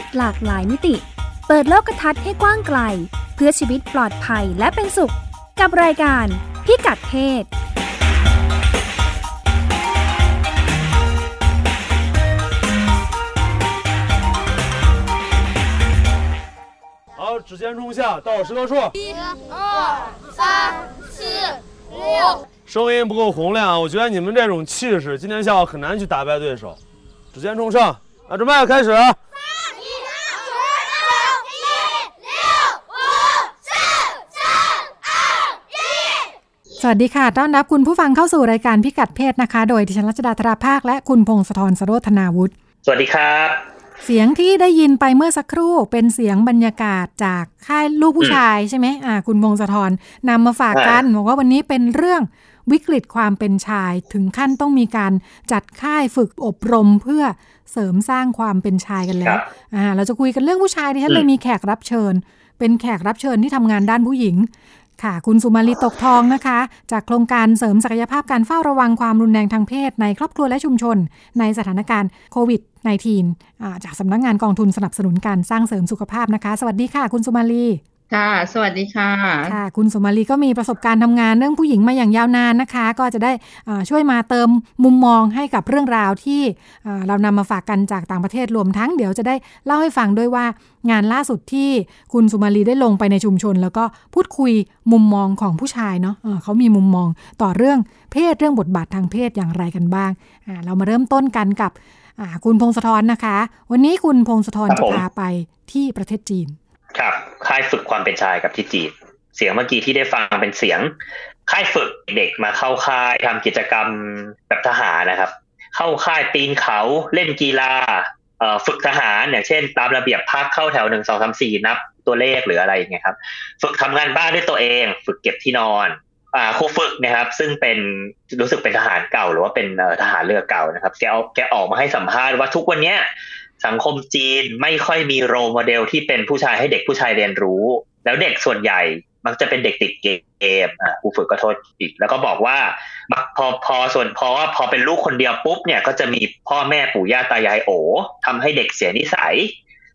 ศหลากหลายมิติ เปิดโลกทัศน์ให้กว้างไกล เพื่อชีวิตปลอดภัยและเป็นสุข กับรายการพิกัดเพศ好，指尖冲下，倒石头数。一、二、三、四、六。声音不够洪亮，我觉得你们这种气势，今天下午很难去打败对手。指尖冲上，啊，准备开始。 สวัสดีค่ะ ต้อนรับคุณผู้ฟังเข้าสู่รายการพิกัดเพศนะคะ โดยดิฉันรัชดาธราภาค และคุณพงศธรสโรธนาวุฒิ สวัสดีครับ เสียงที่ได้ยินไปเมื่อสักครู่เป็นเสียงบรรยากาศจากค่ายลูกผู้ชายใช่ไหมอ่า คุณพงศธรนำมาฝากกันบอกว่าวันนี้เป็นเรื่องวิกฤตความเป็นชายถึงขั้นต้องมีการจัดค่ายฝึกอบรมเพื่อเสริมสร้างความเป็นชายกันแล้วอ่าเราจะคุยกันเรื่องผู้ชายที่ฉันเลยมีแขกรับเชิญ เป็นแขกรับเชิญที่ทำงานด้านผู้หญิง ค่ะ คุณสุมาลีตกทองนะคะ จากโครงการเสริมศักยภาพการเฝ้าระวังความรุนแรงทางเพศในครอบครัวและชุมชน ในสถานการณ์โควิด -19 จากสำนักงงานกองทุนสนับสนุนการสร้างเสริมสุขภาพนะคะ สวัสดีค่ะ คุณสุมาลี ค่ะ สวัสดีค่ะ ค่ะ คุณสุมาลีก็มีประสบการณ์ทำงานเรื่องผู้หญิงมาอย่างยาวนานนะคะ ก็จะได้อ่าช่วยมาเติมมุมมองให้กับเรื่องราวที่อ่าเรานำมาฝากกันจากต่างประเทศรวมทั้งเดี๋ยวจะได้เล่าให้ฟังด้วยว่างานล่าสุดที่คุณสุมาลีได้ลงไปในชุมชน แล้วก็พูดคุยมุมมองของผู้ชายเนาะเออเขามีมุมมองต่อเรื่องเพศเรื่องบทบาททางเพศอย่างไรกันบ้างอ่าเรามาเริ่มต้นกันกับอ่าคุณพงศธรนะคะ วันนี้คุณพงศธรครับจะผมพาไปที่ประเทศจีน ครับค่ายฝึกความเป็นชายกับที่จีนเสียงเมื่อกี้ที่ได้ฟังเป็นเสียง ค่ายฝึกเด็กมาเข้าค่ายทำกิจกรรมแบบทหารนะครับ เข้าค่ายปีนเขาเล่นกีฬาฝึกทหารอย่างเช่น ตามระเบียบพักเข้าแถวหนึ่งสองสามสี่นับตัวเลขหรืออะไรอย่างเงี้ยครับ ฝึกทำงานบ้านด้วยตัวเอง ฝึกเก็บที่นอนอ่าครูฝึกนะครับ ซึ่งเป็นรู้สึกเป็นทหารเก่าหรือว่าเป็นทหารเรือเก่านะครับ แกเอาแกออกมาให้สัมภาษณ์ว่าทุกวันเนี้ย สังคมจีนไม่ค่อยมีโรโมเดลที่เป็นผู้ชายให้เด็กผู้ชายเรียนรู้ แล้วเด็กส่วนใหญ่มักจะเป็นเด็กติดเกมอะครูฝึกก็โทษอีก แล้วก็บอกว่ามักพอพอส่วนพอว่าพอเป็นลูกคนเดียวปุ๊บเนี่ยก็จะมีพ่อแม่ปู่ย่าตายายโอทำให้เด็กเสียนิสัย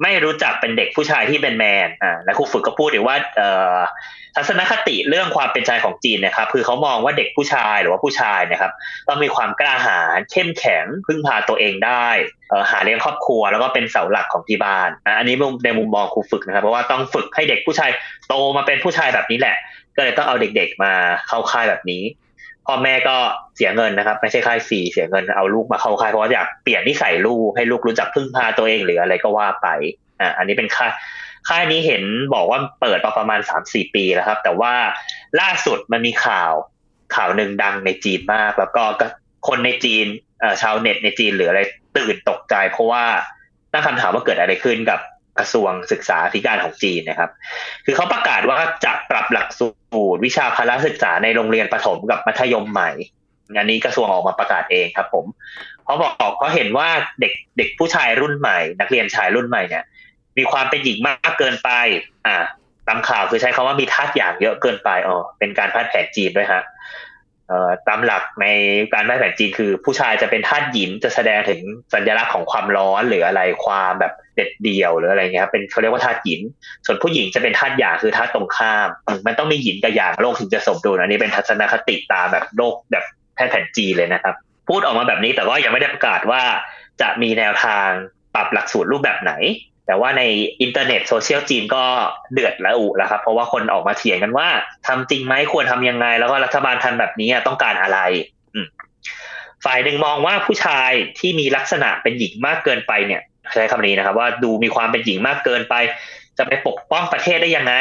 ไม่รู้จักเป็นเด็กผู้ชายที่เป็นแมนอ่าและครูฝึกก็พูดอีกว่าเอ่อทัศนคติเรื่องความเป็นชายของจีนนะครับ คือเขามองว่าเด็กผู้ชายหรือว่าผู้ชายนะครับ ต้องมีความกล้าหาญเข้มแข็งพึ่งพาตัวเองได้เอ่อหาเลี้ยงครอบครัวแล้วก็เป็นเสาหลักของที่บ้านอะอันนี้ในมุมมองครูฝึกนะครับ เพราะว่าต้องฝึกให้เด็กผู้ชายโตมาเป็นผู้ชายแบบนี้แหละ ก็เลยต้องเอาเด็กๆมาเข้าค่ายแบบนี้ พ่อแม่ก็เสียเงินนะครับ ไม่ใช่ค่ายฟรีเสียเงินเอาลูกมาเข้าค่ายเพราะว่าอยากเปลี่ยนนิสัยลูกให้ลูกรู้จักพึ่งพาตัวเองหรืออะไรก็ว่าไปอะอันนี้เป็นค่ายค่ายนี้เห็นบอกว่าเปิดมาประมาณสามสี่ปีแล้วครับ แต่ว่าล่าสุดมันมีข่าวข่าวหนึ่งดังในจีนมาก แล้วก็คนในจีนเอ่อชาวเน็ตในจีนหรืออะไรตื่นตกใจ เพราะว่าตั้งคำถามว่าเกิดอะไรขึ้นกับ กระทรวงศึกษาธิการของจีนนะครับ คือเขาประกาศว่าจะปรับหลักสูตรวิชาพละศึกษาในโรงเรียนประถมกับมัธยมใหม่อันนี้กระทรวงออกมาประกาศเองครับ ผมเขาบอกเขาเห็นว่าเด็กเด็กผู้ชายรุ่นใหม่ นักเรียนชายรุ่นใหม่เนี่ย มีความเป็นหญิงมากเกินไป อ่าตามข่าวคือใช้คำว่ามีธาตุอย่างเยอะเกินไปอ๋อเป็นการพาดแผนจีนด้วยฮะ ตามหลักในการพาดแผนจีนคือ ผู้ชายจะเป็นธาตุหยินจะแสดงถึงสัญลักษณ์ของความร้อนหรืออะไรความแบบเด็ดเดี่ยวหรืออะไรเงี้ยครับเป็นเขาเรียกว่าธาตุหยิน ส่วนผู้หญิงจะเป็นธาตุหยางคือธาตุตรงข้าม มันต้องมีหยินกับหยางโลกถึงจะสมดุลอันนี้เป็นทัศนคติตามแบบโลกแบบแพทย์แผนจีนเลยนะครับ พูดออกมาแบบนี้แต่ว่ายังไม่ได้ประกาศว่าจะมีแนวทางปรับหลักสูตรรูปแบบไหน แต่ว่าในอินเทอร์เน็ตโซเชียลจีนก็เดือดระอุแล้วครับ เพราะว่าคนออกมาเถียงกันว่าทำจริงไหมควรทำยังไง แล้วก็รัฐบาลทำแบบนี้ต้องการอะไรฝ่ายหนึ่งมองว่าผู้ชายที่มีลักษณะเป็นหญิงมากเกินไปเนี่ย ใช้คำนี้นะครับ ว่าดูมีความเป็นหญิงมากเกินไป จะไปปกป้องประเทศได้ยังไง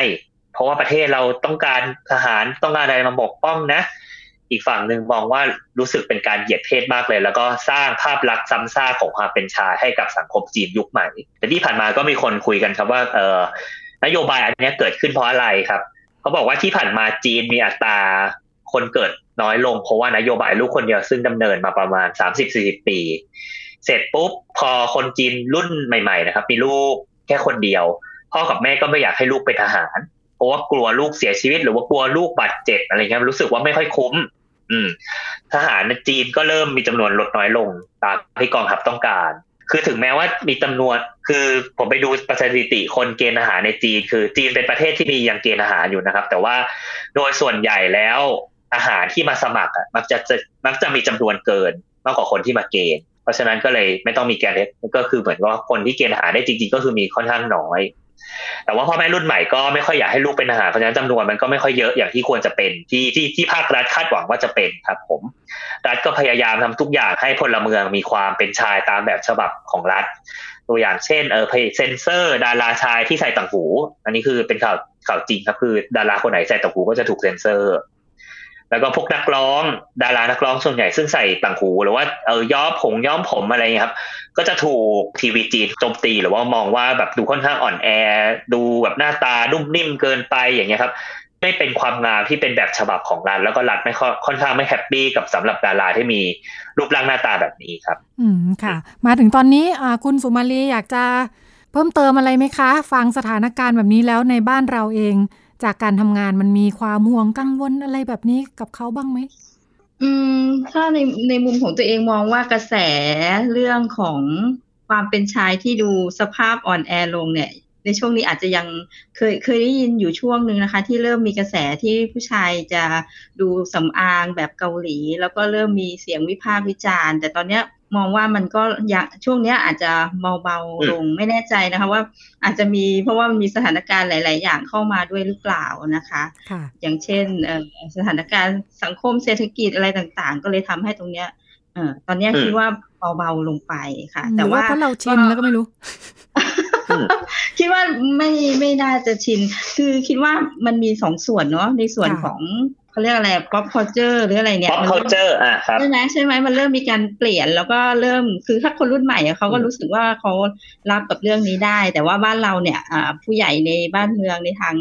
เพราะว่าประเทศเราต้องการทหารต้องการอะไรมาปกป้องนะ อีกฝั่งหนึ่งมองว่ารู้สึกเป็นการเหยียดเพศมากเลย แล้วก็สร้างภาพลักษณ์ซ้ำซากของความเป็นชายให้กับสังคมจีนยุคใหม่ แต่ที่ผ่านมาก็มีคนคุยกันครับว่าเออนโยบายอันนี้เกิดขึ้นเพราะอะไรครับเขาบอกว่าที่ผ่านมาจีนมีอัตราคนเกิดน้อยลงเพราะว่านโยบายลูกคนเดียวซึ่งดำเนินมาประมาณ 30-40 ปี เสร็จปุ๊บพอคนจีนรุ่นใหม่ๆนะครับ มีลูกแค่คนเดียว พ่อกับแม่ก็ไม่อยากให้ลูกเป็นทหาร เพราะว่ากลัวลูกเสียชีวิต หรือว่ากลัวลูกบาดเจ็บอะไรเงี้ยรู้สึกว่าไม่ค่อยคุ้ม อืม ทหารในจีนก็เริ่มมีจำนวนลดน้อยลง ตามที่กองทัพต้องการ คือถึงแม้ว่ามีจำนวน คือผมไปดูประสถิติคนเกณฑ์อาหารในจีน คือจีนเป็นประเทศที่มียังเกณฑ์อาหารอยู่นะครับ แต่ว่าโดยส่วนใหญ่แล้วอาหารที่มาสมัครมักจะมักจะมีจำนวนเกินมากกว่าคนที่มาเกณฑ์ เพราะฉะนั้นก็เลยไม่ต้องมีแกนเทสก็คือเหมือนว่าคนที่เกณฑ์อาหารได้จริง ๆ ก็คือมีค่อนข้างน้อย แต่ว่าพ่อแม่รุ่นใหม่ก็ไม่ค่อยอยากให้ลูกเป็นทหารเพราะฉะนั้นจำนวนมันก็ไม่ค่อยเยอะอย่างที่ควรจะเป็นที่ที่ที่ภาครัฐคาดหวังว่าจะเป็นครับ ผม รัฐก็พยายามทำทุกอย่างให้พลเมืองมีความเป็นชายตามแบบฉบับของรัฐ ตัวอย่างเช่นเออเซนเซอร์ ดาราชายที่ใส่ต่างหู อันนี้คือเป็นข่าวข่าวจริงครับคือ ดาราคนไหนใส่ต่างหูก็จะถูกเซนเซอร์ แล้วก็พวกนักร้อง ดารานักร้องส่วนใหญ่ซึ่งใส่ต่างหูหรือว่าเออย้อมผมย้อมผมอะไรเงี้ยครับ ก็จะถูกทีวีจีนโจมตีหรือว่ามองว่าแบบดูค่อนข้างอ่อนแอ ดูแบบหน้าตานุ่มนิ่มเกินไปอย่างเงี้ยครับไม่เป็นความงามที่เป็นแบบฉบับของรัฐแล้วก็รัฐไม่ค่อนข้างไม่ happy กับสำหรับดาราที่มีรูปร่างหน้าตาแบบนี้ครับ อืมค่ะ มาถึงตอนนี้คุณสุมาลีอยากจะเพิ่มเติมอะไรไหมคะ ฟังสถานการณ์แบบนี้แล้วในบ้านเราเอง จากการทำงานมันมีความห่วงกังวลอะไรแบบนี้กับเขาบ้างไหม อืม ถ้าในในมุมของตัวเองมองว่ากระแสเรื่องของความเป็นชายที่ดูสุภาพอ่อนแอลงเนี่ย ในช่วงนี้อาจจะยังเคยเคยได้ยินอยู่ช่วงหนึ่งนะคะ ที่เริ่มมีกระแสที่ผู้ชายจะดูสำอางแบบเกาหลี แล้วก็เริ่มมีเสียงวิพากษ์วิจารณ์ แต่ตอนเนี้ย มองว่ามันก็ยังช่วงเนี้ยอาจจะเบาๆลงไม่แน่ใจนะคะ ว่าอาจจะมีเพราะว่ามันมีสถานการณ์หลาย ๆ อย่างเข้ามาด้วยหรือเปล่านะคะค่ะอย่างเช่นสถานการณ์สังคมเศรษฐกิจอะไรต่างๆ ก็เลยทำให้ตรงเนี้ยเออตอนนี้คิดว่าเบาๆลงไปค่ะ แต่ว่าเพราะเราชินแล้วก็ไม่รู้ คิดว่าไม่ไม่น่าจะชิน คือคิดว่ามันมีสองส่วนเนาะในส่วนของ เขาเรียกอะไร pop culture หรืออะไรเนี่ย pop culture อะครับใช่ไหมใช่ไหมมันเริ่มมีการเปลี่ยนแล้วก็เริ่มคือถ้าคนรุ่นใหม่เขาก็รู้สึกว่าเขารับกับเรื่องนี้ได้ แต่ว่าบ้านเราเนี่ยผู้ใหญ่ในบ้านเมืองในทาง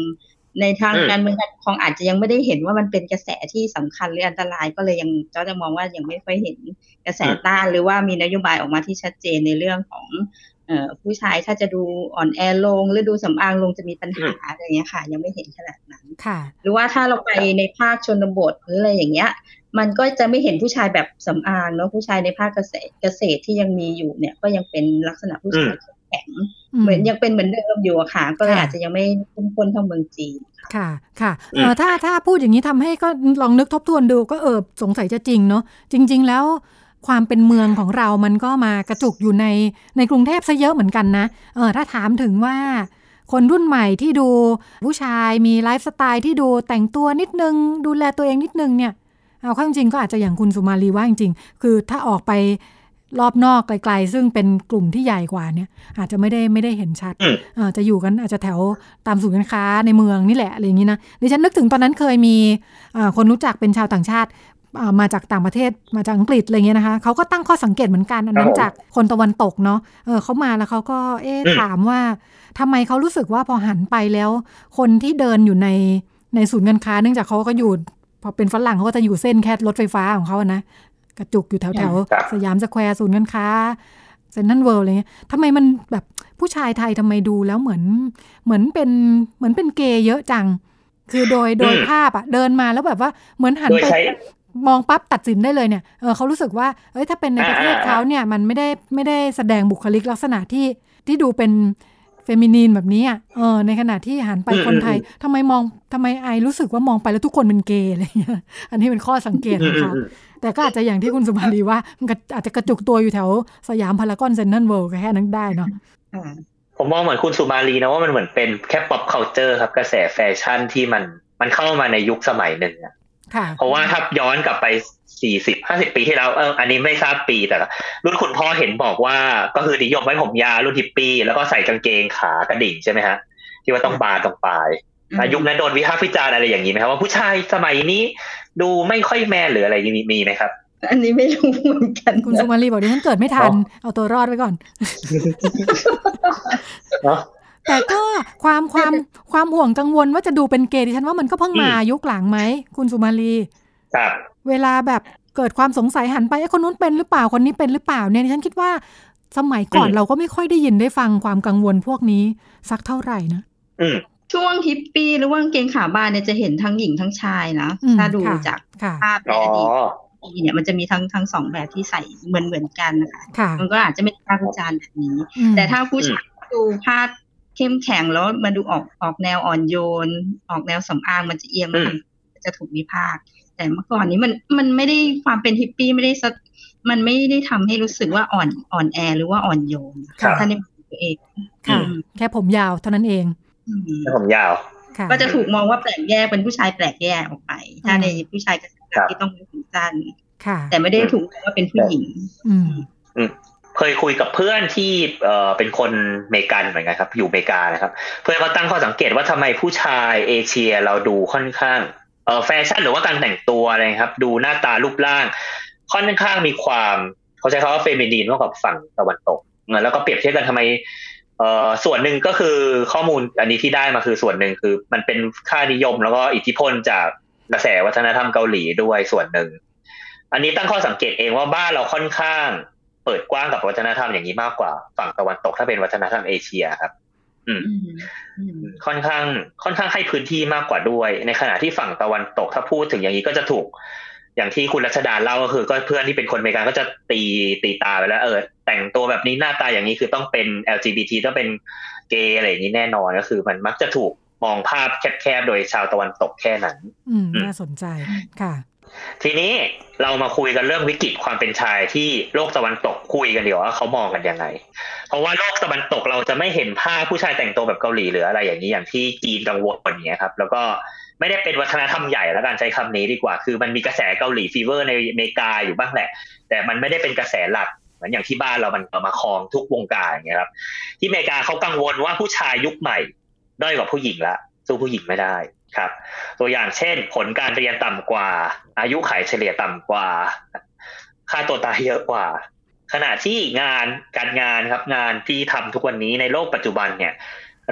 ในทางการเมืองการปกครองอาจจะยังไม่ได้เห็นว่ามันเป็นกระแสที่สำคัญหรืออันตรายก็เลยยังก็จะมองว่ายังไม่ค่อยเห็นกระแสต้านหรือว่ามีนโยบายออกมาที่ชัดเจนในเรื่องของเอ่อ ผู้ชายถ้าจะดูอ่อนแอลง หรือดูสำอางลงจะมีปัญหาอะไรเงี้ยค่ะ ยังไม่เห็นขนาดนั้นค่ะ หรือว่าถ้าเราไปในภาคชนบทหรืออะไรอย่างเงี้ย มันก็จะไม่เห็นผู้ชายแบบสำอางเนาะผู้ชายในภาคเกษตรเกษตรที่ยังมีอยู่เนี่ย ก็ยังเป็นลักษณะผู้ชายแข็งเหมือนยังเป็นเหมือนเดิมอยู่อะค่ะ ก็เลยอาจจะยังไม่เข้มข้นเท่าเมืองจีนค่ะ ค่ะเออถ้าถ้าพูดอย่างนี้ทำให้ก็ลองนึกทบทวนดูก็เออสงสัยจะจริงเนาะจริง ๆ แล้ว ความเป็นเมืองของเรามันก็มากระจุกอยู่ในในกรุงเทพซะเยอะเหมือนกันนะเออถ้าถามถึงว่าคนรุ่นใหม่ที่ดูผู้ชายมีไลฟ์สไตล์ที่ดูแต่งตัวนิดนึง ดูแลตัวเองนิดนึงเนี่ย เอาเข้าจริงก็อาจจะอย่างคุณสุมาลีว่าจริงๆ คือถ้าออกไปรอบนอกไกลๆ ซึ่งเป็นกลุ่มที่ใหญ่กว่าเนี่ย อาจจะไม่ได้ไม่ได้เห็นชัดจะอยู่กันอาจจะแถวตามศูนย์การค้าในเมืองนี่แหละอะไรอย่างนี้นะดิฉันนึกถึงตอนนั้นเคยมีคนรู้จักเป็นชาวต่างชาติ มาจากต่างประเทศมาจากอังกฤษอะไรเงี้ยนะคะเขาก็ตั้งข้อสังเกตเหมือนกันอันนั้นจากคนตะวันตกเนาะเออเขามาแล้วเขาก็เอ๊ะถามว่าทำไมเขารู้สึกว่าพอหันไปแล้ว คนที่เดินอยู่ในในศูนย์การค้าเนื่องจากเขาก็อยู่พอเป็นฝรั่งเขาก็จะอยู่เส้นแค่รถไฟฟ้าของเขานะกระจุกอยู่แถวแถวสยามสแควร์ศูนย์การค้าเซนนันเวิลด์อะไรเงี้ยทำไมมันแบบผู้ชายไทยทำไมดูแล้วเหมือนเหมือนเป็นเหมือนเป็นเกย์เยอะจัง คือโดยโดยภาพอะเดินมาแล้วแบบว่าเหมือนหันไป มองปั๊บตัดสินได้เลยเนี่ยเออเขารู้สึกว่าเอ้ยถ้าเป็นในประเทศเขาเนี่ยมันไม่ได้ไม่ได้แสดงบุคลิกลักษณะที่ที่ดูเป็นเฟมินีนแบบนี้อะเออในขณะที่หันไปคนไทยทำไมมองทำไมไอรู้สึกว่ามองไปแล้วทุกคนเป็นเกย์อะไรเงี้ยอันนี้เป็นข้อสังเกตของเขาแต่ก็อาจจะอย่างที่คุณสุมาลีว่ามันอาจจะกระจุกตัวอยู่แถวสยามพารากอนเซนทรัลเวิลด์แค่นั้นได้เนาะผมมองเหมือนคุณสุมาลีนะว่ามันเหมือนเป็นแค่ pop culture ครับกระแสแฟชั่นที่มันมันเข้ามาในยุคสมัยหนึ่งอะ เพราะว่าถ้าย้อนกลับไปสี่สิบห้าสิบปีที่แล้วเอออันนี้ไม่ทราบปีแต่รุ่นคุณพ่อเห็นบอกว่าก็คือนิยมไว้ผมยาวรุ่นฮิปปี้แล้วก็ใส่กางเกงขากระดิ่งใช่ไหมฮะ ที่ว่าต้องบานตรงปลายยุคนั้นโดนวิพากษ์วิจารณ์อะไรอย่างนี้ไหมครับว่าผู้ชายสมัยนี้ดูไม่ค่อยแมนหรืออะไรมีมีไหมครับอันนี้ไม่รู้เหมือนกัน คุณสุมาลีบอกดิฉันเกิดไม่ทัน เอาตัวรอดไว้ก่อน แต่ก็ความความความห่วงกังวลว่าจะดูเป็นเกย์ดิฉันว่ามันก็เพิ่งมายุคหลังไหมคุณสุมาลีครับเวลาแบบเกิดความสงสัยหันไปไอ้คนนู้นเป็นหรือเปล่าคนนี้เป็นหรือเปล่าเนี่ยฉันคิดว่า สมัยก่อนเราก็ไม่ค่อยได้ยินได้ฟังความกังวลพวกนี้สักเท่าไหร่นะช่วงฮิปปี้หรือว่าเกงขาบานเนี่ยจะเห็นทั้งหญิงทั้งชายนะถ้าดูจากภาพในอดีตปีเนี่ยมันจะมีทั้งทั้งสองแบบที่ใส่เหมือนเหมือนกันนะคะค่ะมันก็อาจจะไม่ภาควิจารณ์แบบนี้อืมแต่ถ้าผู้ชายดูภาพ เข้มแข็งแล้วมาดูออกออกแนวอ่อนโยน ออกแนวสำอางมันจะเอียงอืมมันจะถูกวิพากษ์แต่เมื่อก่อนนี้มันมันไม่ได้ความเป็นฮิปปี้ไม่ได้สะมันไม่ได้ทำให้รู้สึกว่าอ่อนอ่อนแอหรือว่าอ่อนโยนครับถ้าในมุมตัวเองค่ะอืมแค่ผมยาวเท่านั้นเองอืมแล้วผมยาวค่ะก็จะถูกมองว่าแปลกแยกเป็นผู้ชายแปลกแยกออกไป ถ้าในผู้ชายกระครับที่ต้องมีผมสั้นค่ะแต่ไม่ได้ถูกมองว่าเป็นผู้หญิง อืม เคยคุยกับเพื่อนที่เอ่อเป็นคนเมกันเหมือนกันครับ อยู่เมกานะครับ เพื่อนเขาตั้งข้อสังเกตว่าทำไมผู้ชายเอเชียเราดูค่อนข้างเอ่อแฟชั่นหรือว่าการแต่งตัวอะไรครับ ดูหน้าตารูปร่าง ค่อนข้างมีความเขาใช้คำว่าเฟมินีนมากกว่าฝั่งตะวันตกแล้วก็เปรียบเทียบกันทำไมเอ่อส่วนหนึ่งก็คือข้อมูลอันนี้ที่ได้มาคือส่วนหนึ่งคือ มันเป็นค่านิยมแล้วก็อิทธิพลจากกระแสวัฒนธรรมเกาหลีด้วยส่วนหนึ่ง อันนี้ตั้งข้อสังเกตเองว่าบ้านเราค่อนข้าง เปิดกว้างกับวัฒนธรรมอย่างนี้มากกว่า ฝั่งตะวันตกถ้าเป็นวัฒนธรรมเอเชียครับอืมอืมอืม ค่อนข้าง ค่อนข้างให้พื้นที่มากกว่าด้วย ในขณะที่ฝั่งตะวันตกถ้าพูดถึงอย่างนี้ก็จะถูก อย่างที่คุณรัชดาเล่าก็คือ ก็เพื่อนที่เป็นคนอเมริกันก็จะตีตีตาไปแล้ว เออ แต่งตัวแบบนี้หน้าตาอย่างนี้คือต้องเป็น LGBT ต้องเป็นเกย์อะไรอย่างนี้แน่นอนก็คือ มันมักจะถูกมองภาพแคบๆโดยชาวตะวันตกแค่นั้น อืมอืมน่าสนใจค่ะ ทีนี้เรามาคุยกันเรื่องวิกฤตความเป็นชายที่โลกตะวันตกคุยกันเดี๋ยวว่าเขามองกันยังไง เพราะว่าโลกตะวันตกเราจะไม่เห็นภาพผู้ชายแต่งตัวแบบเกาหลีหรืออะไรอย่างนี้อย่างที่จีนกังวลอย่างเงี้ยครับ แล้วก็ไม่ได้เป็นวัฒนธรรมใหญ่แล้วกันใช้คำนี้ดีกว่า คือมันมีกระแสเกาหลีฟีเวอร์ในอเมริกาอยู่บ้างแหละ แต่มันไม่ได้เป็นกระแสหลักเหมือนอย่างที่บ้านเรามันมาครองทุกวงการอย่างเงี้ยครับ ที่อเมริกาเขากังวลว่าผู้ชายยุคใหม่ด้อยกว่าผู้หญิงละสู้ผู้หญิงไม่ได้ ครับ ตัวอย่างเช่น ผลการเรียนต่ำกว่า อายุขัยเฉลี่ยต่ำกว่า ค่าตัวตายเยอะกว่า ขณะที่งานการงานครับงานที่ทำทุกวันนี้ในโลกปัจจุบันเนี่ย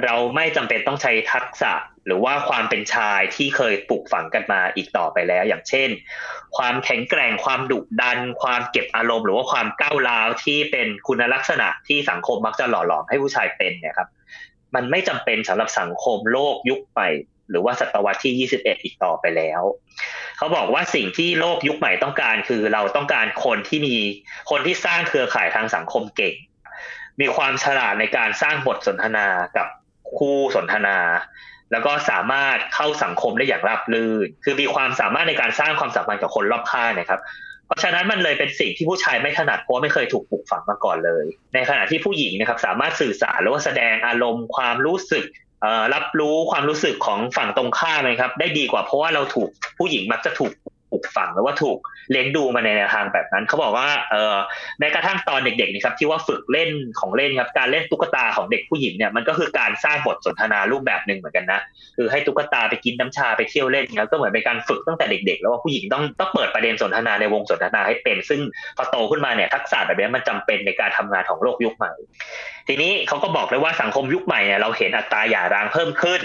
เราไม่จำเป็นต้องใช้ทักษะหรือว่าความเป็นชายที่เคยปลูกฝังกันมาอีกต่อไปแล้ว อย่างเช่น ความแข็งแกร่งความดุดัน ความเก็บอารมณ์ หรือว่าความก้าวร้าวที่เป็นคุณลักษณะที่สังคมมักจะหล่อหลอมให้ผู้ชายเป็นเนี่ยครับ มันไม่จำเป็นสำหรับสังคมโลกยุคใหม่ หรือว่าศตวรรษที่ 21 อีกต่อไปแล้ว เขาบอกว่าสิ่งที่โลกยุคใหม่ต้องการคือเราต้องการคนที่มีคนที่สร้างเครือข่ายทางสังคมเก่ง มีความฉลาดในการสร้างบทสนทนากับคู่สนทนา แล้วก็สามารถเข้าสังคมได้อย่างราบรื่น คือมีความสามารถในการสร้างความสัมพันธ์กับคนรอบข้างนะครับ เพราะฉะนั้นมันเลยเป็นสิ่งที่ผู้ชายไม่ถนัดเพราะไม่เคยถูกปลูกฝังมาก่อนเลย ในขณะที่ผู้หญิงนะครับ สามารถสื่อสารหรือว่าแสดงอารมณ์ความรู้สึกเรับรู้ความรู้สึกของฝั่งตรงข้ามนะครับ ได้ดีกว่าเพราะว่าเราถูกผู้หญิงมักจะถูก ปลูกฝังหรือว่าถูกเลี้ยงดูมาในแนวทางแบบนั้นเขาบอกว่าเออแม้กระทั่งตอนเด็กๆนี่ครับที่ว่าฝึกเล่นของเล่นครับการเล่นตุ๊กตาของเด็กผู้หญิงเนี่ยมันก็คือการสร้างบทสนทนารูปแบบหนึ่งเหมือนกันนะคือให้ตุ๊กตาไปกินน้ำชาไปเที่ยวเล่นเนี่ยก็เหมือนเป็นการฝึกตั้งแต่เด็ก ๆ แล้วว่าผู้หญิงต้องต้องเปิดประเด็นสนทนาในวงสนทนาให้เป็น ซึ่งพอโตขึ้นมาเนี่ยทักษะแบบนี้มันจำเป็นในการทำงานของโลกยุคใหม่ ทีนี้เขาก็บอกเลยว่าสังคมยุคใหม่เนี่ยเราเห็นอัตราหย่าร้างเพิ่มขึ้น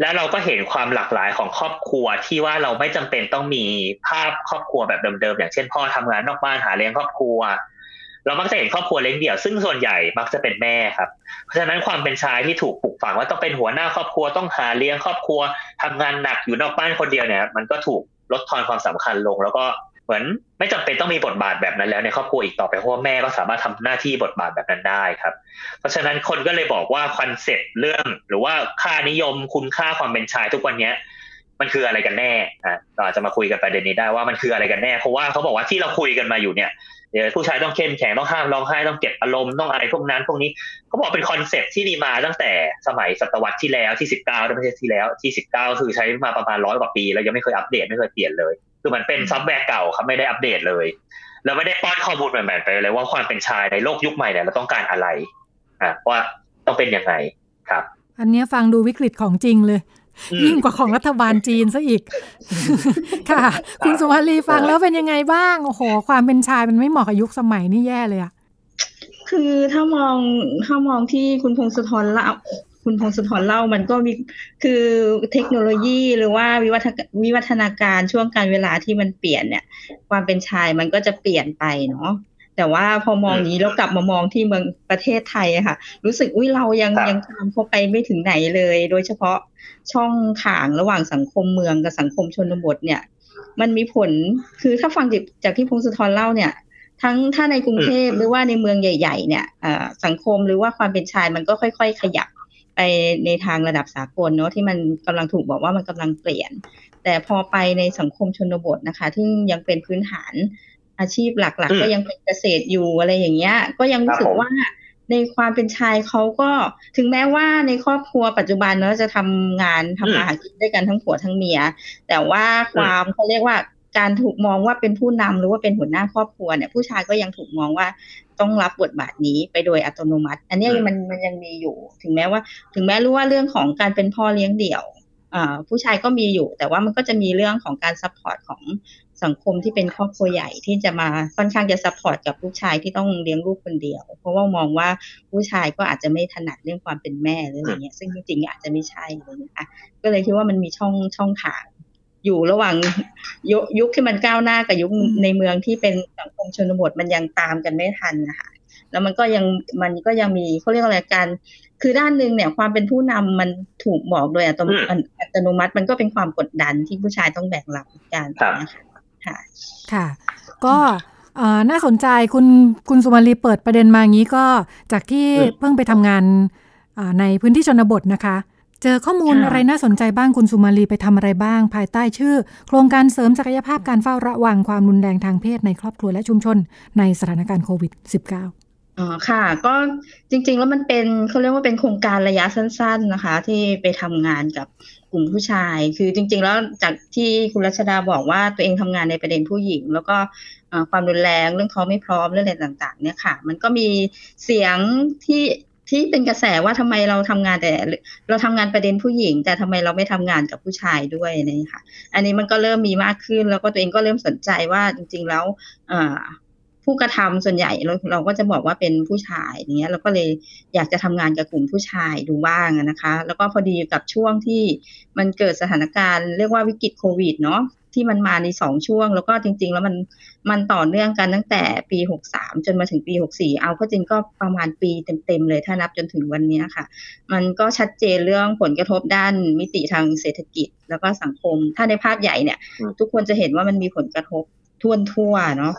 และเราก็เห็นความหลากหลายของครอบครัวที่ว่าเราไม่จำเป็นต้องมีภาพครอบครัวแบบเดิมๆอย่างเช่นพ่อทำงานนอกบ้านหาเลี้ยงครอบครัว เรามักจะเห็นครอบครัวเลี้ยงเดี่ยวซึ่งส่วนใหญ่มักจะเป็นแม่ครับ เพราะฉะนั้นความเป็นชายที่ถูกปลูกฝังว่าต้องเป็นหัวหน้าครอบครัวต้องหาเลี้ยงครอบครัวทำงานหนักอยู่นอกบ้านคนเดียวเนี่ย มันก็ถูกลดทอนความสำคัญลง แล้วก็ เหมือนไม่จำเป็นต้องมีบทบาทแบบนั้นแล้วในครอบครัวอีกต่อไปเพราะว่าแม่ก็สามารถทำหน้าที่บทบาทแบบนั้นได้ครับ เพราะฉะนั้นคนก็เลยบอกว่า concept เรื่อง หรือว่าค่านิยมคุณค่าความเป็นชายทุกวันเนี้ยมันคืออะไรกันแน่อะเราอาจจะมาคุยกันประเด็นนี้ได้ว่ามันคืออะไรกันแน่ เพราะว่าเขาบอกว่าที่เราคุยกันมาอยู่เนี่ยผู้ชายต้องเข้มแข็งต้องห้ามร้องไห้ต้องเก็บอารมณ์ต้องอะไรพวกนั้นพวกนี้เขาบอกเป็น concept ที่มีมาตั้งแต่สมัยศตวรรษที่แล้วที่สิบเก้าไม่ใช่ที่แล้วที่สิบเก้าคือใช้มาประมาณร้อยกว่าปี แล้วยังไม่เคยอัปเดตไม่เคยเปลี่ยนเลย คือมันเป็นซอฟต์แวร์เก่าครับไม่ได้อัปเดตเลยแล้วไม่ได้ป้อนข้อมูลใหม่ๆไปเลยว่าความเป็นชายในโลกยุคใหม่เนี่ยเราต้องการอะไรอะว่าต้องเป็นยังไงครับ อันเนี้ยฟังดูวิกฤตของจริงเลยอืมยิ่งกว่าของรัฐบาลจีนซะอีก ค่ะ คุณสุมาลีฟังแล้วเป็นยังไงบ้างโอ้โห ความเป็นชายมันไม่เหมาะกับยุคสมัยนี่แย่เลยอะคือถ้ามองถ้ามองที่คุณพงศธรเล่า คุณพงศธรเล่ามันก็มีคือเทคโนโลยีหรือว่าวิวัฒวิวัฒนาการช่วงการเวลาที่มันเปลี่ยนเนี่ย ความเป็นชายมันก็จะเปลี่ยนไปเนาะแต่ว่าพอมองนี้แล้วกลับมามองที่เมืองประเทศไทยอะค่ะ รู้สึกอุ้ยเรายังครับยังตามเข้าไปไม่ถึงไหนเลย โดยเฉพาะช่องข่างระหว่างสังคมเมืองกับสังคมชนบทเนี่ย มันมีผลคือถ้าฟังจากที่พงศธรเล่าเนี่ย ทั้งถ้าในกรุงเทพหรือว่าในเมืองใหญ่ ๆ เนี่ยสังคมหรือว่าความเป็นชายมันก็ค่อย ๆ ขยับ ไปในทางระดับสากลเนาะที่มันกำลังถูกบอกว่ามันกำลังเปลี่ยน แต่พอไปในสังคมชนบทนะคะ ที่ยังเป็นพื้นฐานอาชีพหลัก ๆ ก็ยังเป็นเกษตรอยู่อะไรอย่างเงี้ย ก็ยังรู้สึกว่าในความเป็นชายเขาก็ถึงแม้ว่าในครอบครัวปัจจุบันเนาะจะทำงานทำอาหารกินด้วยกันทั้งผัวทั้งเมีย แต่ว่าความเขาเรียกว่าการถูกมองว่าเป็นผู้นำหรือว่าเป็นหัวหน้าครอบครัวเนี่ยผู้ชายก็ยังถูกมองว่า ต้องรับบทบาทนี้ไปโดยอัตโนมัติ อันนี้มันมันยังมีอยู่ ถึงแม้ว่า ถึงแม้รู้ว่าเรื่องของการเป็นพ่อเลี้ยงเดี่ยวผู้ชายก็มีอยู่ แต่ว่ามันก็จะมีเรื่องของการ support ของสังคมที่เป็นครอบครัวใหญ่ที่จะมาค่อนข้างจะ support กับลูกชายที่ต้องเลี้ยงลูกคนเดียว เพราะว่ามองว่าผู้ชายก็อาจจะไม่ถนัดเรื่องความเป็นแม่หรืออะไรเงี้ยซึ่งจริงๆอาจจะไม่ใช่อะไรเงี้ยก็เลยคิดว่ามันมีช่องช่องทาง อยู่ระหว่างยุยุคที่มันก้าวหน้ากับยุคในเมืองที่เป็นสังคมชนบทมันยังตามกันไม่ทันนะคะแล้วมันก็ยังมันก็ยังมีเขาเรียกอะไรการคือด้านหนึ่งเนี่ยความเป็นผู้นำมันถูกบอกโดยอัตโนมัติมันก็เป็นความกดดันที่ผู้ชายต้องแบกรับการนะคะค่ะ ค่ะ ก็น่าสนใจคุณคุณสุมาลีเปิดประเด็นมาอย่างนี้ก็จากที่เพิ่งไปทำงานในพื้นที่ชนบทนะคะ เจอข้อมูลอะไรน่าสนใจบ้างคุณสุมาลีไปทำอะไรบ้าง ภายใต้ชื่อ โครงการเสริมศักยภาพการเฝ้าระวังความรุนแรงทางเพศในครอบครัวและชุมชน ในสถานการณ์โควิด -19 อ๋อค่ะ ก็จริง ๆ แล้วมันเป็นเขาเรียกว่าเป็นโครงการระยะสั้น ๆนะคะ ที่ไปทำงานกับกลุ่มผู้ชาย คือจริง ๆ แล้วจากที่คุณรัชดาบอกว่าตัวเองทำงานในประเด็นผู้หญิง แล้วก็ความรุนแรงเรื่องเขาไม่พร้อมเรื่องอะไรต่าง ๆ เนี่ยค่ะ มันก็มีเสียงที่ ที่เป็นกระแสว่าทำไมเราทำงานแต่ เราทำงานประเด็นผู้หญิง แต่ทำไมเราไม่ทำงานกับผู้ชายด้วยนี่ค่ะ อันนี้มันก็เริ่มมีมากขึ้น แล้วก็ตัวเองก็เริ่มสนใจว่าจริง ๆ แล้วผู้กระทำส่วนใหญ่เราเราก็จะบอกว่าเป็นผู้ชายเงี้ยเราก็เลยอยากจะทำงานกับกลุ่มผู้ชายดูบ้างนะคะ แล้วก็พอดีกับช่วงที่มันเกิดสถานการณ์เรียกว่าวิกฤตโควิดเนาะ ที่มันมาในสองช่วง แล้วก็จริง ๆ แล้วมันมันต่อเนื่องกันตั้งแต่ปีหกสามจนมาถึงปีหกสี่เอาก็จริงก็ประมาณปีเต็มๆเลยถ้านับจนถึงวันนี้ค่ะ มันก็ชัดเจนเรื่องผลกระทบด้านมิติทางเศรษฐกิจ แล้วก็สังคม ถ้าในภาพใหญ่เนี่ย ทุกคนจะเห็นว่ามันมีผลกระทบทั่วทั่วเนาะ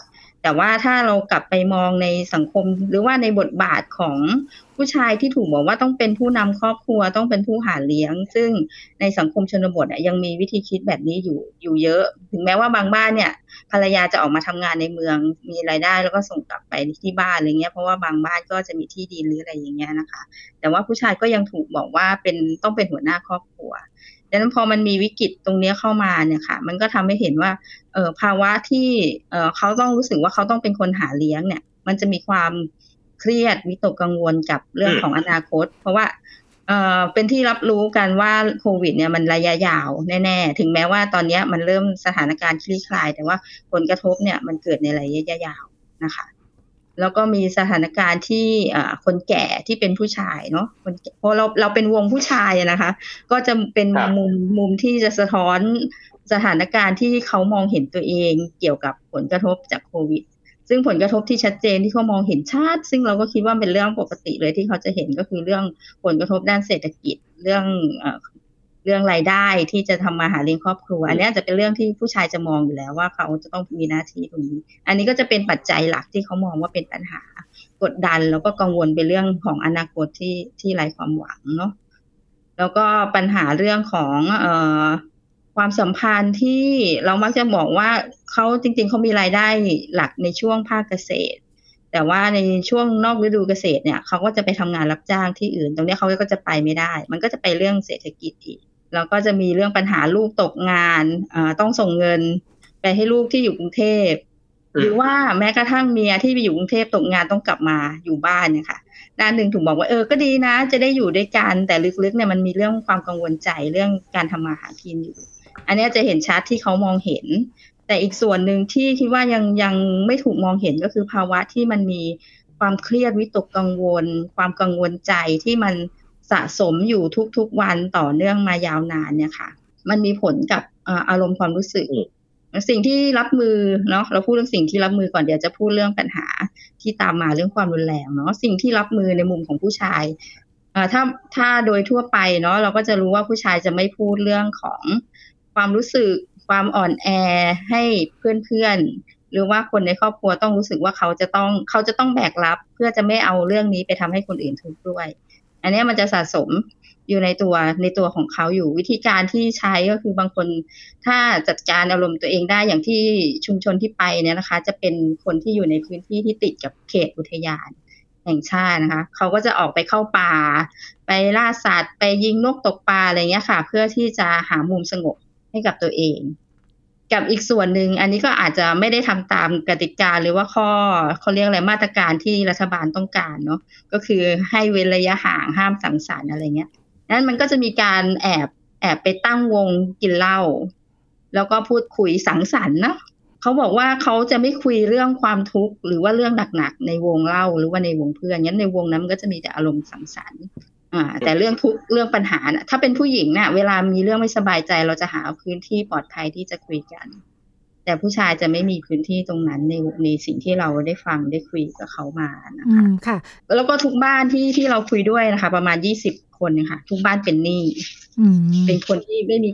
แต่ว่าถ้าเรากลับไปมองในสังคม หรือว่าในบทบาทของผู้ชายที่ถูกบอกว่าต้องเป็นผู้นำครอบครัวต้องเป็นผู้หาเลี้ยง ซึ่งในสังคมชนบทยังมีวิธีคิดแบบนี้อยู่อยู่เยอะ ถึงแม้ว่าบางบ้านเนี่ยภรรยาจะออกมาทำงานในเมืองมีรายได้แล้วก็ส่งกลับไปที่บ้านอะไรเงี้ยเพราะว่าบางบ้านก็จะมีที่ดินหรืออะไรอย่างเงี้ยนะคะ แต่ว่าผู้ชายก็ยังถูกบอกว่าเป็นต้องเป็นหัวหน้าครอบครัว ดังนั้นพอมันมีวิกฤตตรงนี้เข้ามาเนี่ยค่ะ มันก็ทำให้เห็นว่าเออภาวะที่เออเขาต้องรู้สึกว่าเขาต้องเป็นคนหาเลี้ยงเนี่ย มันจะมีความเครียดวิตกกังวลกับเรื่องของอนาคต เพราะว่าเออเป็นที่รับรู้กันว่าโควิดเนี่ยมันระยะยาวแน่ๆ ถึงแม้ว่าตอนนี้มันเริ่มสถานการณ์คลี่คลาย แต่ว่าผลกระทบเนี่ยมันเกิดในระยะยาวนะคะ แล้วก็มีสถานการณ์ที่คนแก่ที่เป็นผู้ชายเนาะเพราะเราเราเป็นวงผู้ชายนะคะ ก็จะเป็นมุมมุมที่จะสะท้อนสถานการณ์ที่เขามองเห็นตัวเองเกี่ยวกับผลกระทบจากโควิด ซึ่งผลกระทบที่ชัดเจนที่เขามองเห็นชัดซึ่งเราก็คิดว่าเป็นเรื่องปกติเลยที่เขาจะเห็นก็คือเรื่องผลกระทบด้านเศรษฐกิจเรื่อง เรื่องรายได้ที่จะทำมาหาเลี้ยงครอบครัว อันนี้จะเป็นเรื่องที่ผู้ชายจะมองอยู่แล้วว่าเขาจะต้องมีหน้าที่ตรงนี้ อันนี้ก็จะเป็นปัจจัยหลักที่เขามองว่าเป็นปัญหากดดัน แล้วก็กังวลเป็นเรื่องของอนาคตที่ที่ไร้ความหวังเนาะแล้วก็ปัญหาเรื่องของเอ่อความสัมพันธ์ที่เรามักจะบอกว่าเขาจริง ๆเขามีรายได้หลักในช่วงภาคเกษตร แต่ว่าในช่วงนอกฤดูเกษตรเนี่ยเขาก็จะไปทำงานรับจ้างที่อื่น ตรงนี้เขาก็จะไปไม่ได้ มันก็จะไปเรื่องเศรษฐกิจอีก แล้วก็จะมีเรื่องปัญหาลูกตกงานต้องส่งเงินไปให้ลูกที่อยู่กรุงเทพหรือว่าแม้กระทั่งเมียที่ไปอยู่กรุงเทพตกงานต้องกลับมาอยู่บ้านเนี่ยค่ะด้านหนึ่งถูกบอกว่าเออก็ดีนะ จะได้อยู่ด้วยกันแต่ลึกๆเนี่ยมันมีเรื่องความกังวลใจเรื่องการทำมาหากินอยู่ อันนี้จะเห็นชัดที่เขามองเห็น แต่อีกส่วนหนึ่งที่คิดว่ายังยังไม่ถูกมองเห็นก็คือภาวะที่มันมีความเครียดวิตกกังวล ความกังวลใจที่มัน สะสมอยู่ทุกๆวันต่อเนื่องมายาวนานเนี่ยค่ะ มันมีผลกับอารมณ์ความรู้สึก สิ่งที่รับมือเนาะเราพูดเรื่องสิ่งที่รับมือก่อนเดี๋ยวจะพูดเรื่องปัญหาที่ตามมาเรื่องความรุนแรงเนาะสิ่งที่รับมือในมุมของผู้ชายถ้าถ้าโดยทั่วไปเนาะเราก็จะรู้ว่าผู้ชายจะไม่พูดเรื่องของความรู้สึกความอ่อนแอให้เพื่อนๆ หรือว่าคนในครอบครัวต้องรู้สึกว่าเขาจะต้องเขาจะต้องแบกรับ เพื่อจะไม่เอาเรื่องนี้ไปทำให้คนอื่นทุกข์ด้วย อันนี้มันจะสะสมอยู่ในตัวในตัวของเขาอยู่วิธีการที่ใช้ก็คือบางคนถ้าจัดการอารมณ์ตัวเองได้อย่างที่ชุมชนที่ไปเนี่ยนะคะ จะเป็นคนที่อยู่ในพื้นที่ที่ติดกับเขตอุทยานแห่งชาตินะคะ เขาก็จะออกไปเข้าป่า ไปล่าสัตว์ ไปยิงนกตกปลาอะไรเงี้ยค่ะ เพื่อที่จะหามุมสงบให้กับตัวเอง กับอีกส่วนหนึ่งอันนี้ก็อาจจะไม่ได้ทำตามกติกาหรือว่าข้อเขาเรียกอะไรมาตรการที่รัฐบาลต้องการเนาะก็คือให้เว้นระยะห่างห้ามสังสรรค์อะไรเงี้ยนั้นมันก็จะมีการแอบแอบไปตั้งวงกินเหล้าแล้วก็พูดคุยสังสรรค์นะเขาบอกว่าเขาจะไม่คุยเรื่องความทุกข์หรือว่าเรื่องหนักๆในวงเล่าหรือว่าในวงเพื่อนงั้นในวงนั้นมันก็จะมีแต่อารมณ์สังสรรค์ อ่า แต่เรื่องทุกเรื่องปัญหานะถ้าเป็นผู้หญิงนะ่ะ เวลามีเรื่องไม่สบายใจเราจะหาพื้นที่ปลอดภัยที่จะคุยกัน แต่ผู้ชายจะไม่มีพื้นที่ตรงนั้นในในสิ่งที่เราได้ฟังได้คุยกับเขามานะคะค่ะ แล้วก็ทุกบ้านที่ที่เราคุยด้วยนะคะ ประมาณยี่สิบคนค่ะ ทุกบ้านเป็นหนี้เป็นคนที่ไม่มี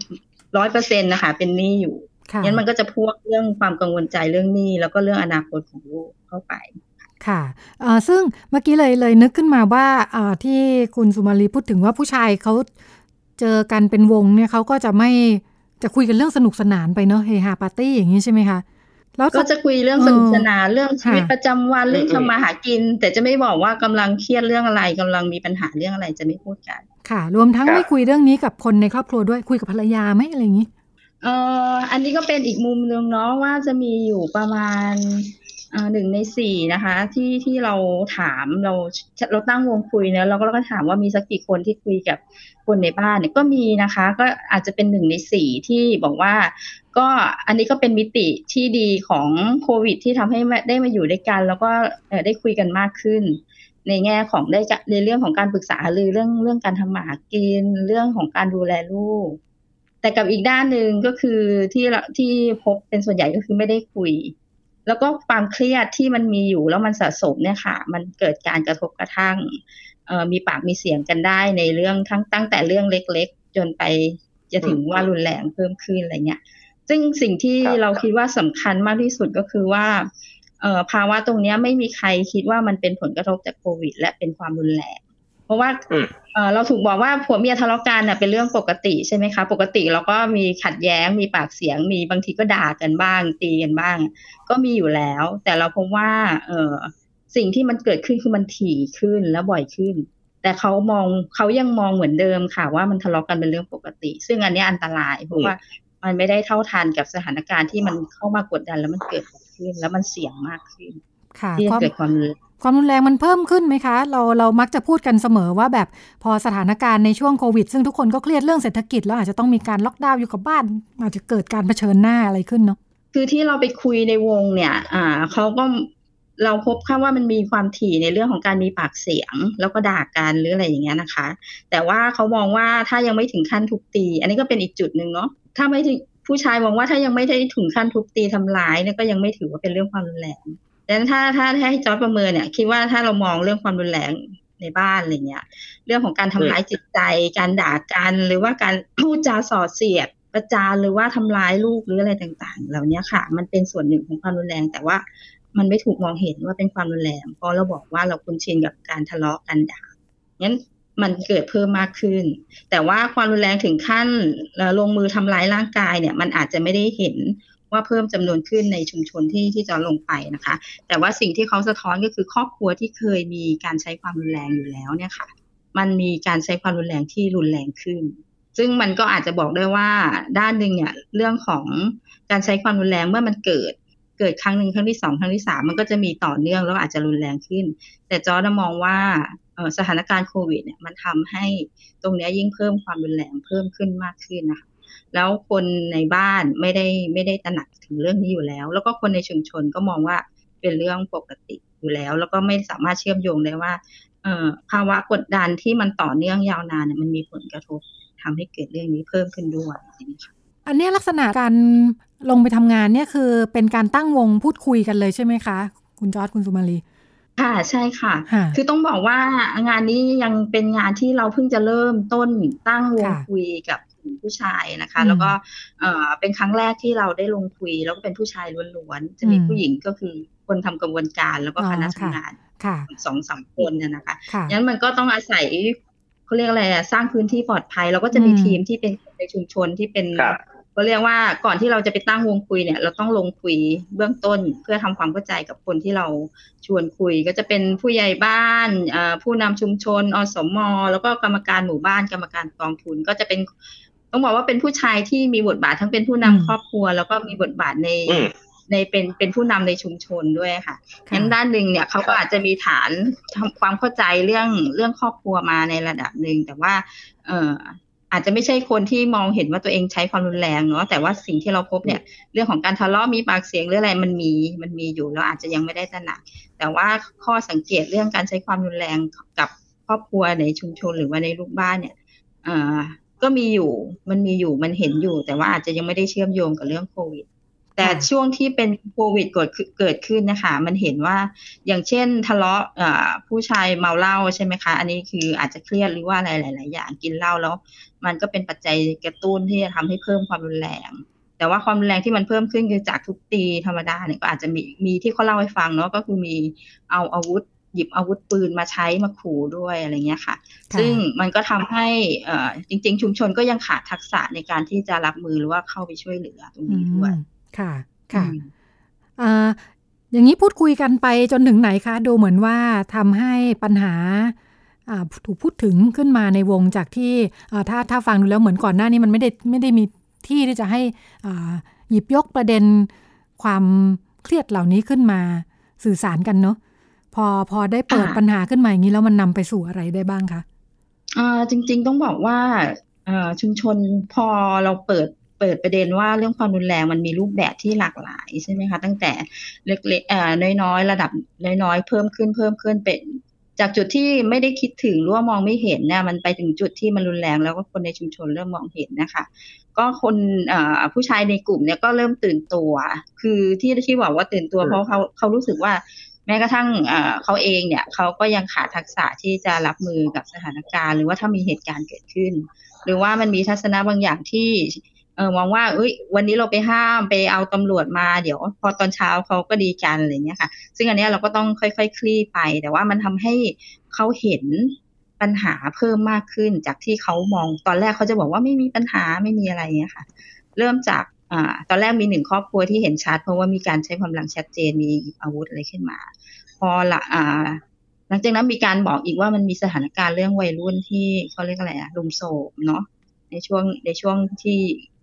ร้อยเปอร์เซ็นต์นะคะ เป็นหนี้อยู่งั้นมันก็จะพ่วงเรื่องความกังวลใจเรื่องหนี้แล้วก็เรื่องอนาคตของลูกเข้าไป ค่ะซึ่งเมื่อกี้เลยเลยนึกขึ้นมาว่าที่คุณสุมาลีพูดถึงว่าผู้ชายเขาเจอกันเป็นวงเนี่ยเขาก็จะไม่จะคุยกันเรื่องสนุกสนานไปเนาะเฮฮาปาร์ตี้อย่างนี้ใช่ไหมคะแล้วก็จะคุยเรื่องสนุกสนานเรื่องชีวิตประจำวันเรื่องทำมาหากิน แต่จะไม่บอกว่ากำลังเครียดเรื่องอะไรกำลังมีปัญหาเรื่องอะไรจะไม่พูดกัน ค่ะ รวมทั้งไม่คุยเรื่องนี้กับคนในครอบครัวด้วยคุยกับภรรยาไหมอะไรอย่างนี้เอ่ออันนี้ก็เป็นอีกมุมหนึ่งเนาะว่าจะมีอยู่ประมาณ หนึ่งในสี่นะคะ ที่ที่เราถามเราเราตั้งวงคุยเนะเราก็เราก็ถามว่ามีสักกี่คนที่คุยกับคนในบ้านเนี่ยก็มีนะคะ ก็อาจจะเป็นหนึ่งในสี่ที่บอกว่า ก็อันนี้ก็เป็นมิติที่ดีของโควิด ที่ทำให้ได้มาอยู่ด้วยกัน แล้วก็ได้คุยกันมากขึ้น ในแง่ของได้ในเรื่องของการปรึกษาหรือเรื่องเรื่องการทำหมากินเรื่องของการดูแลลูกแต่กับอีกด้านหนึ่งก็คือที่ที่พบเป็นส่วนใหญ่ก็คือไม่ได้คุย แล้วก็ความเครียดที่มันมีอยู่แล้วมันสะสมเนี่ยค่ะ มันเกิดการกระทบกระทั่งมีปากมีเสียงกันได้ในเรื่องทั้งตั้งแต่เรื่องเล็กๆ จนไปจะถึงว่ารุนแรงเพิ่มขึ้นอะไรเงี้ย ซึ่งสิ่งที่เราคิดว่าสำคัญมากที่สุดก็คือว่าภาวะตรงนี้ไม่มีใครคิดว่ามันเป็นผลกระทบจากโควิด และเป็นความรุนแรง ราะว่าเราถูกบอกว่าผัวเมียทะเลาะกันเป็นเรื่องปกติใช่ไหมคะ ปกติเราก็มีขัดแย้งมีปากเสียง มีบางทีก็ด่ากันบ้าง ตีกันบ้าง ก็มีอยู่แล้ว แต่เราพบว่า เออสิ่งที่มันเกิดขึ้นคือมันถี่ขึ้นและบ่อยขึ้น แต่เขามองเขายังมองเหมือนเดิมค่ะ ว่ามันทะเลาะกันเป็นเรื่องปกติ ซึ่งอันนี้อันตรายเพราะว่ามันไม่ได้เท่าทันกับสถานการณ์ที่มันเข้ามากดดันแล้วมันเกิดขึ้น แล้วมันเสี่ยงมากขึ้นที่จะเกิดความ ความรุนแรงมันเพิ่มขึ้นไหมคะ เราเรามักจะพูดกันเสมอว่าแบบพอสถานการณ์ในช่วงโควิด ซึ่งทุกคนก็เครียดเรื่องเศรษฐกิจ แล้วอาจจะต้องมีการล็อกดาวน์อยู่กับบ้าน อาจจะเกิดการเผชิญหน้าอะไรขึ้นเนาะคือที่เราไปคุยในวงเนี่ยอ่าเขาก็เราพบค่าว่ามันมีความถี่ในเรื่องของการมีปากเสียง แล้วก็ด่ากันหรืออะไรอย่างเงี้ยนะคะ แต่ว่าเขามองว่าถ้ายังไม่ถึงขั้นทุบตี อันนี้ก็เป็นอีกจุดหนึ่งเนาะถ้าไม่ผู้ชายมองว่าถ้ายังไม่ได้ถึงขั้นทุบตีทำร้ายเนี่ยก็ยังไม่ถือว่าเป็นเรื่องความรุนแรง ดังนั้นถ้าถ้าให้จอร์ดประเมินเนี่ยคิดว่าถ้าเรามองเรื่องความรุนแรงในบ้านอะไรเงี้ย เรื่องของการทำร้ายจิตใจ การด่ากันหรือว่าการพูดจาส่อเสียดประจานหรือว่าทำร้ายลูกหรืออะไรต่างๆ เหล่านี้ค่ะ มันเป็นส่วนหนึ่งของความรุนแรง แต่ว่ามันไม่ถูกมองเห็นว่าเป็นความรุนแรงเพราะเราบอกว่าเราคุ้นชินกับการทะเลาะกันด่างั้นมันเกิดเพิ่มมากขึ้น แต่ว่าความรุนแรงถึงขั้นลงมือทำร้ายร่างกายเนี่ย มันอาจจะไม่ได้เห็น ว่าเพิ่มจำนวนขึ้นในชุมชนที่ที่จะลงไปนะคะ แต่ว่าสิ่งที่เขาสะท้อนก็คือครอบครัวที่เคยมีการใช้ความรุนแรงอยู่แล้วเนี่ยค่ะ มันมีการใช้ความรุนแรงที่รุนแรงขึ้น ซึ่งมันก็อาจจะบอกได้ว่าด้านหนึ่งเนี่ยเรื่องของการใช้ความรุนแรงเมื่อมันเกิดเกิดครั้งหนึ่งครั้งที่สองครั้งที่สามมันก็จะมีต่อเนื่องแล้วอาจจะรุนแรงขึ้น แต่จอร์ดมองว่าสถานการณ์โควิดเนี่ยมันทำให้ตรงนี้ยิ่งเพิ่มความรุนแรงเพิ่มขึ้นมากขึ้นนะคะ แล้วคนในบ้านไม่ได้ไม่ได้ตระหนักถึงเรื่องนี้อยู่แล้ว แล้วก็คนในชุมชนก็มองว่าเป็นเรื่องปกติอยู่แล้ว แล้วก็ไม่สามารถเชื่อมโยงได้ว่าเอ่อภาวะกดดันที่มันต่อเนื่องยาวนานเนี่ยมันมีผลกระทบทำให้เกิดเรื่องนี้เพิ่มขึ้นด้วยอันนี้ลักษณะการลงไปทำงานเนี่ยคือเป็นการตั้งวงพูดคุยกันเลยใช่ไหมคะ คุณจอร์ดคุณสุมาลีค่ะใช่ค่ะ คือต้องบอกว่างานนี้ยังเป็นงานที่เราเพิ่งจะเริ่มต้นตั้งวงคุยกับ ผู้ชายนะคะ แล้วก็เอ่อเป็นครั้งแรกที่เราได้ลงคุย แล้วก็เป็นผู้ชายล้วนๆจะมีผู้หญิงก็คือคนทำกระบวนการแล้วก็คณะทำงานสองสามคนเนี่ยนะคะงั้นมันก็ต้องอาศัยเขาเรียกอะไรสร้างพื้นที่ปลอดภัยเราก็จะมีทีมที่เป็นในชุมชนที่เป็นก็เรียกว่าก่อนที่เราจะไปตั้งวงคุยเนี่ย เราต้องลงคุยเบื้องต้นเพื่อทำความเข้าใจกับคนที่เราชวนคุย ก็จะเป็นผู้ใหญ่บ้านผู้นำชุมชนอสมแล้วก็กรรมการหมู่บ้านกรรมการกองทุน ก็จะเป็น ต้องบอกว่าเป็นผู้ชายที่มีบทบาททั้งเป็นผู้นำครอบครัว แล้วก็มีบทบาทในในเป็นเป็นผู้นำในชุมชนด้วยค่ะงั้นด้านหนึ่งเนี่ยเขาก็อาจจะมีฐานทำความเข้าใจเรื่องเรื่องครอบครัวมาในระดับหนึ่งแต่ว่า เอออาจจะไม่ใช่คนที่มองเห็นว่าตัวเองใช้ความรุนแรงเนาะแต่ว่าสิ่งที่เราพบเนี่ย เรื่องของการทะเลาะมีปากเสียงหรืออะไรมันมีมันมีอยู่เราอาจจะยังไม่ได้ตระหนัก แต่ว่าข้อสังเกตเรื่องการใช้ความรุนแรงกับครอบครัวในชุมชนหรือว่าในลูกบ้านเนี่ยอ่า ก็มีอยู่ มันมีอยู่มันเห็นอยู่ แต่ว่าอาจจะยังไม่ได้เชื่อมโยงกับเรื่องโควิด แต่ช่วงที่เป็นโควิดเกิดเกิดขึ้นนะคะ มันเห็นว่าอย่างเช่นทะเลาะผู้ชายเมาเหล้าใช่ไหมคะ อันนี้คืออาจจะเครียดหรือว่าอะไรหลาย ๆ อย่างกินเหล้าแล้ว มันก็เป็นปัจจัยกระตุ้นที่จะทำให้เพิ่มความรุนแรงแต่ว่าความรุนแรงที่มันเพิ่มขึ้นคือจากทุกตีธรรมดาเนี่ยก็อาจจะมีมีที่เขาเล่าให้ฟังเนาะก็คือมีเอาอาวุธ หยิบอาวุธปืนมาใช้มาขู่ด้วยอะไรเงี้ยค่ะ ซึ่งมันก็ทำให้เอ่อจริง ๆ ชุมชนก็ยังขาดทักษะในการที่จะรับมือหรือว่าเข้าไปช่วยเหลือตรงนี้ด้วยค่ะค่ะอ่าอย่างนี้พูดคุยกันไปจนถึงไหนคะ ดูเหมือนว่าทำให้ปัญหาถูกพูดถึงขึ้นมาในวงจากที่ถ้าถ้าฟังดูแล้วเหมือนก่อนหน้านี้มันไม่ได้ไม่ได้มีที่ที่จะให้หยิบยกประเด็นความเครียดเหล่านี้ขึ้นมาสื่อสารกันเนาะ พอพอได้เปิดปัญหาขึ้นมาอย่างนี้แล้วมันนำไปสู่อะไรได้บ้างคะจริง ๆ ต้องบอกว่าชุมชนพอเราเปิดเปิดประเด็นว่าเรื่องความรุนแรงมันมีรูปแบบที่หลากหลายใช่ไหมคะ ตั้งแต่เล็กๆเอ่อน้อยๆ ระดับน้อยๆ เพิ่มขึ้นเพิ่มขึ้นเป็นจากจุดที่ไม่ได้คิดถึงหรือว่ามองไม่เห็นเนี่ยมันไปถึงจุดที่มันรุนแรงแล้วก็คนในชุมชนเริ่มมองเห็นนะคะก็คนผู้ชายในกลุ่มเนี่ยก็เริ่มตื่นตัว คือที่ที่บอกว่าตื่นตัวเพราะเขาเขารู้สึกว่าแม้กระทั่งเขาเองเนี่ยเขาก็ยังขาดทักษะที่จะรับมือกับสถานการณ์ หรือว่าถ้ามีเหตุการณ์เกิดขึ้น หรือว่ามันมีทัศนะบางอย่างที่เออมองว่าเอ้ย วันนี้เราไปห้ามไปเอาตำรวจมาเดี๋ยว พอตอนเช้าเขาก็ดีกันอะไรเงี้ยค่ะ ซึ่งอันนี้เราก็ต้องค่อยๆคคลี่ไป แต่ว่ามันทำให้เขาเห็นปัญหาเพิ่มมากขึ้น จากที่เขามองตอนแรกเขาจะบอกว่าไม่มีปัญหาไม่มีอะไรเงี้ยค่ะ เริ่มจาก อ่าตอนแรกมีหนึ่งครอบครัวที่เห็นชัด เพราะว่ามีการใช้ความลังชัดเจนมีอาวุธอะไรขึ้นมา พอละอ่าหลังจากนั้นมีการบอกอีกว่ามันมีสถานการณ์เรื่องวัยรุ่นที่เขาเรียกอะไรอะลุมโซมเนาะในช่วงในช่วงที่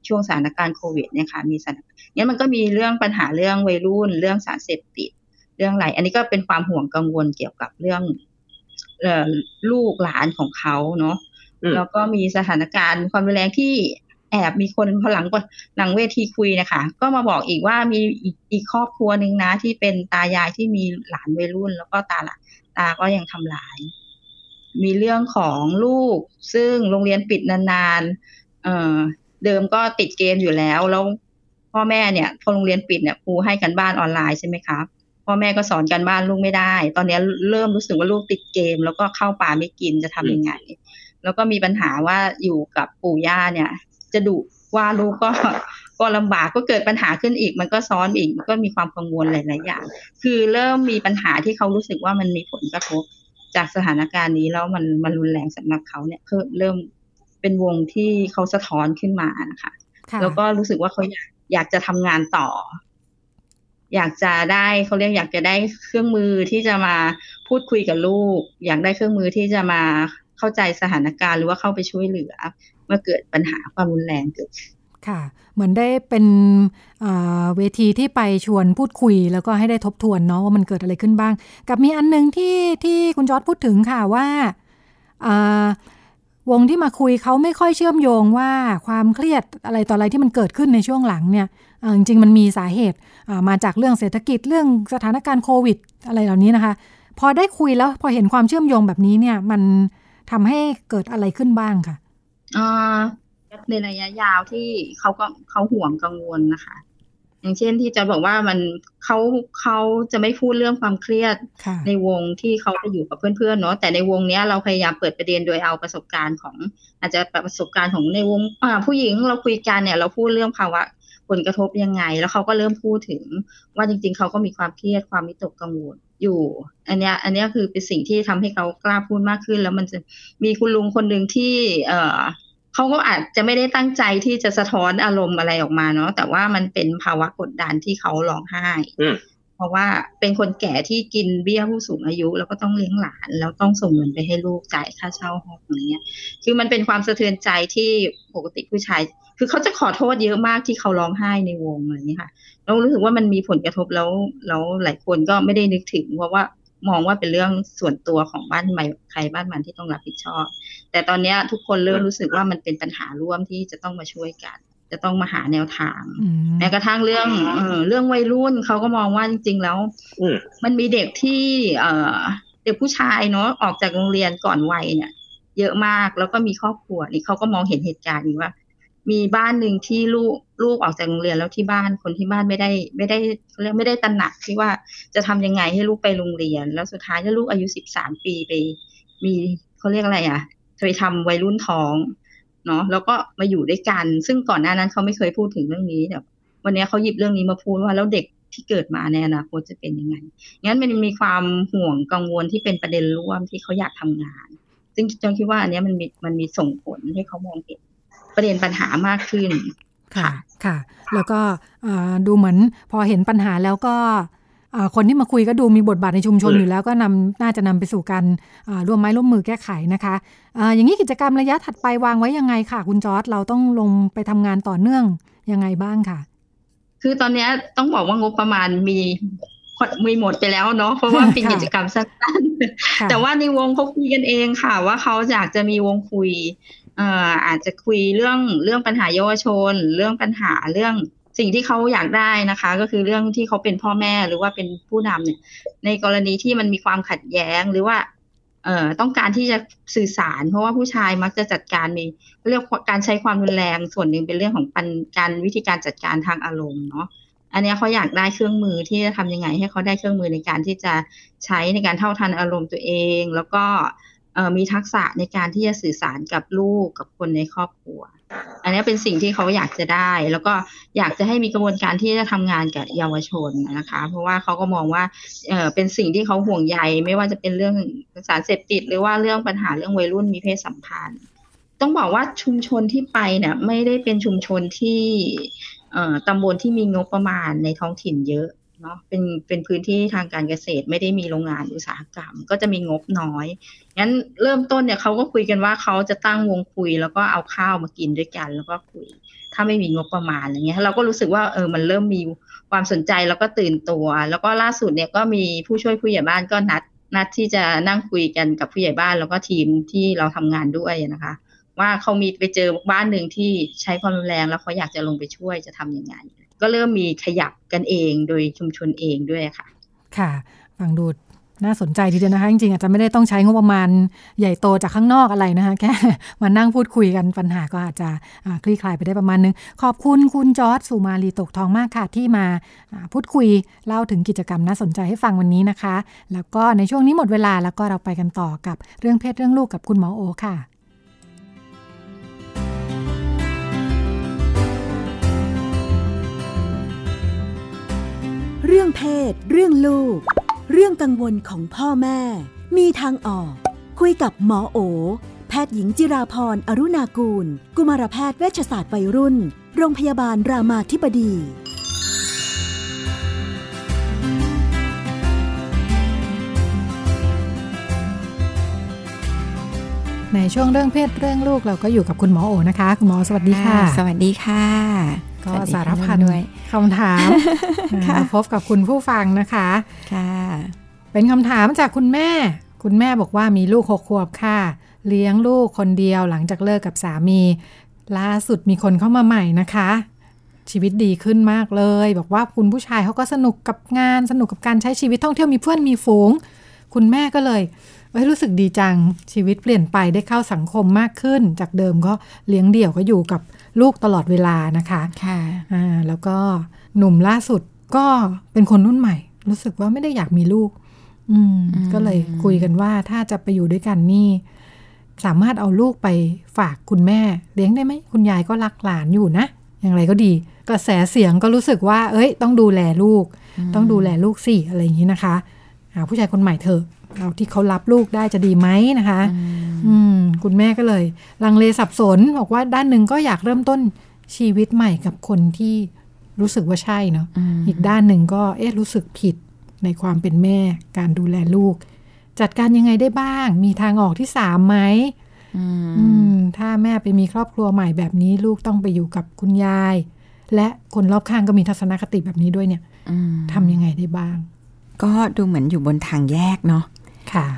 ช่วงสถานการณ์โควิดเนี่ยค่ะมีสถานงั้นมันก็มีเรื่องปัญหาเรื่องวัยรุ่น เรื่องสารเสพติดเรื่องอะไรอันนี้ก็เป็นความห่วงกังวลเกี่ยวกับเรื่องลูกหลานของเขาเนาะแล้วก็มีสถานการณ์ความรุนแรงที่ แอบมีคนพอหลังหลังเวทีคุยนะคะ ก็มาบอกอีกว่ามีอีกครอบครัวหนึ่งนะ ที่เป็นตายายที่มีหลานวัยรุ่น แล้วก็ตาละตาก็ยังทำลาย มีเรื่องของลูก ซึ่งโรงเรียนปิดนานๆเออเดิมก็ติดเกมอยู่แล้วแล้วพ่อแม่เนี่ยพอโรงเรียนปิดเนี่ยครูให้กันบ้านออนไลน์ใช่ไหมครับพ่อแม่ก็สอนกันบ้านลูกไม่ได้ ตอนนี้เริ่มรู้สึกว่าลูกติดเกม แล้วก็เข้าป่าไม่กินจะทำยังไง แล้วก็มีปัญหาว่าอยู่กับปู่ย่าเนี่ย จะดุว่าลูกก็ก็ลำบากก็เกิดปัญหาขึ้นอีก มันก็ซ้อนอีกก็มีความกังวลหลาย ๆ อย่าง คือเริ่มมีปัญหาที่เขารู้สึกว่ามันมีผลกระทบ จากสถานการณ์นี้แล้วมันมันรุนแรงสำหรับเขาเนี่ยเพิ่มเริ่มเป็นวงที่เขาสะท้อนขึ้นมานะคะแล้วก็รู้สึกว่าเขาอยากอยากจะทำงานต่อ อยากจะได้เขาเรียกอยากจะได้เครื่องมือที่จะมาพูดคุยกับลูก อยากได้เครื่องมือที่จะมาเข้าใจสถานการณ์หรือว่าเข้าไปช่วยเหลือ เมื่อเกิดปัญหาความรุนแรงเกิดค่ะ เหมือนได้เป็นเวทีที่ไปชวนพูดคุย แล้วก็ให้ได้ทบทวนเนาะว่ามันเกิดอะไรขึ้นบ้าง กับมีอันนึงที่ที่คุณจอร์ดพูดถึงค่ะว่าวงที่มาคุยเขาไม่ค่อยเชื่อมโยงว่าความเครียดอะไรต่ออะไรที่มันเกิดขึ้นในช่วงหลังเนี่ยจริงๆมันมีสาเหตุมาจากเรื่องเศรษฐกิจเรื่องสถานการณ์โควิดอะไรเหล่านี้นะคะ พอได้คุยแล้วพอเห็นความเชื่อมโยงแบบนี้เนี่ยมันทำให้เกิดอะไรขึ้นบ้างค่ะ ในระยะยาวที่เขาก็เขาห่วงกังวลนะคะ อย่างเช่นที่จะบอกว่ามันเขาเขาจะไม่พูดเรื่องความเครียดค่ะในวงที่เขาไปอยู่กับเพื่อนๆเนาะแต่ในวงเนี้ยเราพยายามเปิดประเด็นโดยเอาประสบการณ์ของ อาจจะประสบการณ์ของในวงอ่าผู้หญิงเราคุยกันเนี่ย เราพูดเรื่องภาวะผลกระทบยังไง แล้วเขาก็เริ่มพูดถึงว่าจริง ๆ เขาก็มีความเครียดความวิตกกังวล อยู่ อันเนี้ยอันเนี้ยคือเป็นสิ่งที่ทำให้เขากล้าพูดมากขึ้น แล้วมันจะมีคุณลุงคนหนึ่งที่ เอ่อเขาก็อาจจะไม่ได้ตั้งใจที่จะสะท้อนอารมณ์อะไรออกมาเนาะแต่ว่ามันเป็นภาวะกดดันที่เขาร้องไห้อืมเพราะว่าเป็นคนแก่ที่กินเบี้ยผู้สูงอายุ แล้วก็ต้องเลี้ยงหลาน แล้วต้องส่งเงินไปให้ลูกจ่ายค่าเช่าห้องอะไรเงี้ย คือมันเป็นความสะเทือนใจที่ปกติผู้ชาย คือเขาจะขอโทษเยอะมากที่เขาร้องไห้ในวงอะไรเงี้ยค่ะเรารู้สึกว่ามันมีผลกระทบแล้วแล้วหลายคนก็ไม่ได้นึกถึงเพราะว่ามองว่าเป็นเรื่องส่วนตัวของบ้านใหม่ใครบ้านมันที่ต้องรับผิดชอบ แต่ตอนเนี้ยทุกคนเริ่มรู้สึกว่ามันเป็นปัญหาร่วมที่จะต้องมาช่วยกัน จะต้องมาหาแนวทางอืมแม้กระทั่งเรื่องเออเรื่องวัยรุ่นเขาก็มองว่าจริง ๆ แล้วอืมมันมีเด็กที่เอ่อเด็กผู้ชายเนาะออกจากโรงเรียนก่อนวัยเนี่ย เยอะมากแล้วก็มีครอบครัวนี่เขาก็มองเห็นเหตุการณ์นี้ว่า มีบ้านหนึ่งที่ลูกลูกออกจากโรงเรียนแล้วที่บ้านคนที่บ้านไม่ได้ไม่ได้เรียกไม่ได้ตระหนักที่ว่าจะทำยังไงให้ลูกไปโรงเรียน แล้วสุดท้ายถ้าลูกอายุสิบสามปีไป มีเขาเรียกอะไรอะเคยทำวัยรุ่นท้องเนาะแล้วก็มาอยู่ด้วยกัน ซึ่งก่อนหน้านั้นเขาไม่เคยพูดถึงเรื่องนี้แต่วันนี้เขาหยิบเรื่องนี้มาพูดว่าแล้วเด็กที่เกิดมาในอนาคตจะเป็นยังไง งั้นมันมีความห่วงกังวลที่เป็นประเด็นร่วมที่เขาอยากทำงาน ซึ่งจงคิดว่าอันนี้มันมีมันมีส่งผลให้เขามองเห็น ประเด็นปัญหามากขึ้น ค่ะค่ะ แล้วก็เอ่อดูเหมือนพอเห็นปัญหาแล้วก็เอ่อคนที่มาคุยก็ดูมีบทบาทในชุมชนอืมอยู่แล้วก็นำน่าจะนำไปสู่การอ่าร่วมไม้ร่วมมือแก้ไขนะคะเอ่ออย่างนี้กิจกรรมระยะถัดไปวางไว้ยังไงค่ะ คุณจอร์ดเราต้องลงไปทำงานต่อเนื่องยังไงบ้างค่ะ คือตอนเนี้ยต้องบอกว่างบประมาณมีมีหมดไปแล้วเนาะเพราะว่าเป็นค่ะกิจกรรมสั้นๆค่ะแต่ว่าในวงเขาคุยกันเองค่ะ ว่าเขาอยากจะมีวงคุยเอาจจะคุยเรื่องเรื่องปัญหาเยาวชน เรื่องปัญหาเรื่องสิ่งที่เขาอยากได้นะคะ ก็คือเรื่องที่เขาเป็นพ่อแม่หรือว่าเป็นผู้นำเนี่ย ในกรณีที่มันมีความขัดแย้งหรือว่าเอ่อต้องการที่จะสื่อสาร เพราะว่าผู้ชายมักจะจัดการมีเรียกการใช้ความรุนแรงส่วนหนึ่งเป็นเรื่องของปันการวิธีการจัดการทางอารมณ์เนาะอันนี้เขาอยากได้เครื่องมือที่จะทำยังไง ให้เขาได้เครื่องมือในการที่จะใช้ในการเท่าทันอารมณ์ตัวเอง แล้วก็ มีทักษะในการที่จะสื่อสารกับลูกกับคนในครอบครัว อันนี้เป็นสิ่งที่เขาอยากจะได้ แล้วก็อยากจะให้มีกระบวนการที่จะทำงานกับเยาวชนนะคะ เพราะว่าเขาก็มองว่าเอ่อเป็นสิ่งที่เขาห่วงใยไม่ว่าจะเป็นเรื่องสารเสพติด หรือว่าเรื่องปัญหาเรื่องวัยรุ่นมีเพศสัมพันธ์ ต้องบอกว่าชุมชนที่ไปเนี่ยไม่ได้เป็นชุมชนที่เอ่อตำบลที่มีงบประมาณในท้องถิ่นเยอะ เนาะเป็นเป็นพื้นที่ทางการเกษตรไม่ได้มีโรงงานอุตสาหกรรม ก็จะมีงบน้อยงั้นเริ่มต้นเนี่ยเขาก็คุยกันว่าเขาจะตั้งวงคุย แล้วก็เอาข้าวมากินด้วยกันแล้วก็คุย ถ้าไม่มีงบประมาณอะไรเงี้ยเราก็รู้สึกว่าเออมันเริ่มมีความสนใจแล้วก็ตื่นตัว แล้วก็ล่าสุดเนี่ยก็มีผู้ช่วยผู้ใหญ่บ้านก็นัดนัดที่จะนั่งคุยกันกับผู้ใหญ่บ้านแล้วก็ทีมที่เราทำงานด้วยนะคะว่าเขามีไปเจอบ้านหนึ่งที่ใช้ความรุนแรงแล้วเขาอยากจะลงไปช่วยจะทำยังไง ก็เริ่มมีขยับกันเองโดยชุมชนเองด้วยค่ะ ค่ะฟังดูน่าสนใจทีเดียวนะคะ จริงๆ อาจจะไม่ได้ต้องใช้งบประมาณใหญ่โตจากข้างนอกอะไรนะคะ แค่มานั่งพูดคุยกันปัญหาก็อาจจะคลี่คลายไปได้ประมาณนึง ขอบคุณคุณจอร์ดสุมาลีตกทองมากค่ะ ที่มาพูดคุย เล่าถึงกิจกรรมน่าสนใจให้ฟังวันนี้นะคะ แล้วก็ในช่วงนี้หมดเวลาแล้วก็เราไปกันต่อกับเรื่องเพศเรื่องลูกกับคุณหมอโอค่ะ เรื่องเพศ เรื่องลูก เรื่องกังวลของพ่อแม่ มีทางออก คุยกับหมอโอ แพทย์หญิงจิราพรอรุณากูล กุมารแพทย์เวชศาสตร์วัยรุ่น โรงพยาบาลรามาธิบดีในช่วงเรื่องเพศเรื่องลูกเราก็อยู่กับคุณหมอโอนะคะ คุณหมอสวัสดีค่ะ สวัสดีค่ะ ก็สวัสดีสารค่ะพันด้วยคำถามค่ะมาพบกับคุณผู้ฟังนะคะค่ะ เป็นคำถามจากคุณแม่ คุณแม่บอกว่ามีลูกหกขวบค่ะ เลี้ยงลูกคนเดียวหลังจากเลิกกับสามี ล่าสุดมีคนเข้ามาใหม่นะคะ ชีวิตดีขึ้นมากเลย บอกว่าคุณผู้ชายเขาก็สนุกกับงานสนุกกับการใช้ชีวิตท่องเที่ยวมีเพื่อนมีฝูง คุณแม่ก็เลยเอ้ยรู้สึกดีจังชีวิตเปลี่ยนไปได้เข้าสังคมมากขึ้น จากเดิมก็เลี้ยงเดี่ยวก็อยู่กับ ลูกตลอดเวลานะคะค่ะอ่าแล้วก็หนุ่มล่าสุดก็เป็นคนรุ่นใหม่ รู้สึกว่าไม่ได้อยากมีลูกอืมอืม ก็เลยคุยกันว่าถ้าจะไปอยู่ด้วยกันนี่ สามารถเอาลูกไปฝากคุณแม่ เลี้ยงได้ไหมคุณยายก็รักหลานอยู่นะ อย่างไรก็ดี กระแสเสียงก็รู้สึกว่า เอ้ย ต้องดูแลลูก ต้องดูแลลูกสิอะไรอย่างนี้นะคะหาผู้ชายคนใหม่เถอะ เอาที่เขารับลูกได้จะดีไหมนะคะ อืมคุณแม่ก็เลย ลังเลสับสนบอกว่าด้านหนึ่งก็อยากเริ่มต้นชีวิตใหม่กับคนที่รู้สึกว่าใช่เนาะมอีกด้านหนึ่งก็เอ๊ะรู้สึกผิดในความเป็นแม่ การดูแลลูก จัดการยังไงได้บ้าง มีทางออกที่สามไหมอืมอืมถ้าแม่ไปมีครอบครัวใหม่แบบนี้ ลูกต้องไปอยู่กับคุณยาย และคนรอบข้างก็มีทัศนคติแบบนี้ด้วยเนี่ยอืมทำยังไงได้บ้าง ก็ดูเหมือนอยู่บนทางแยกเนาะค่ะ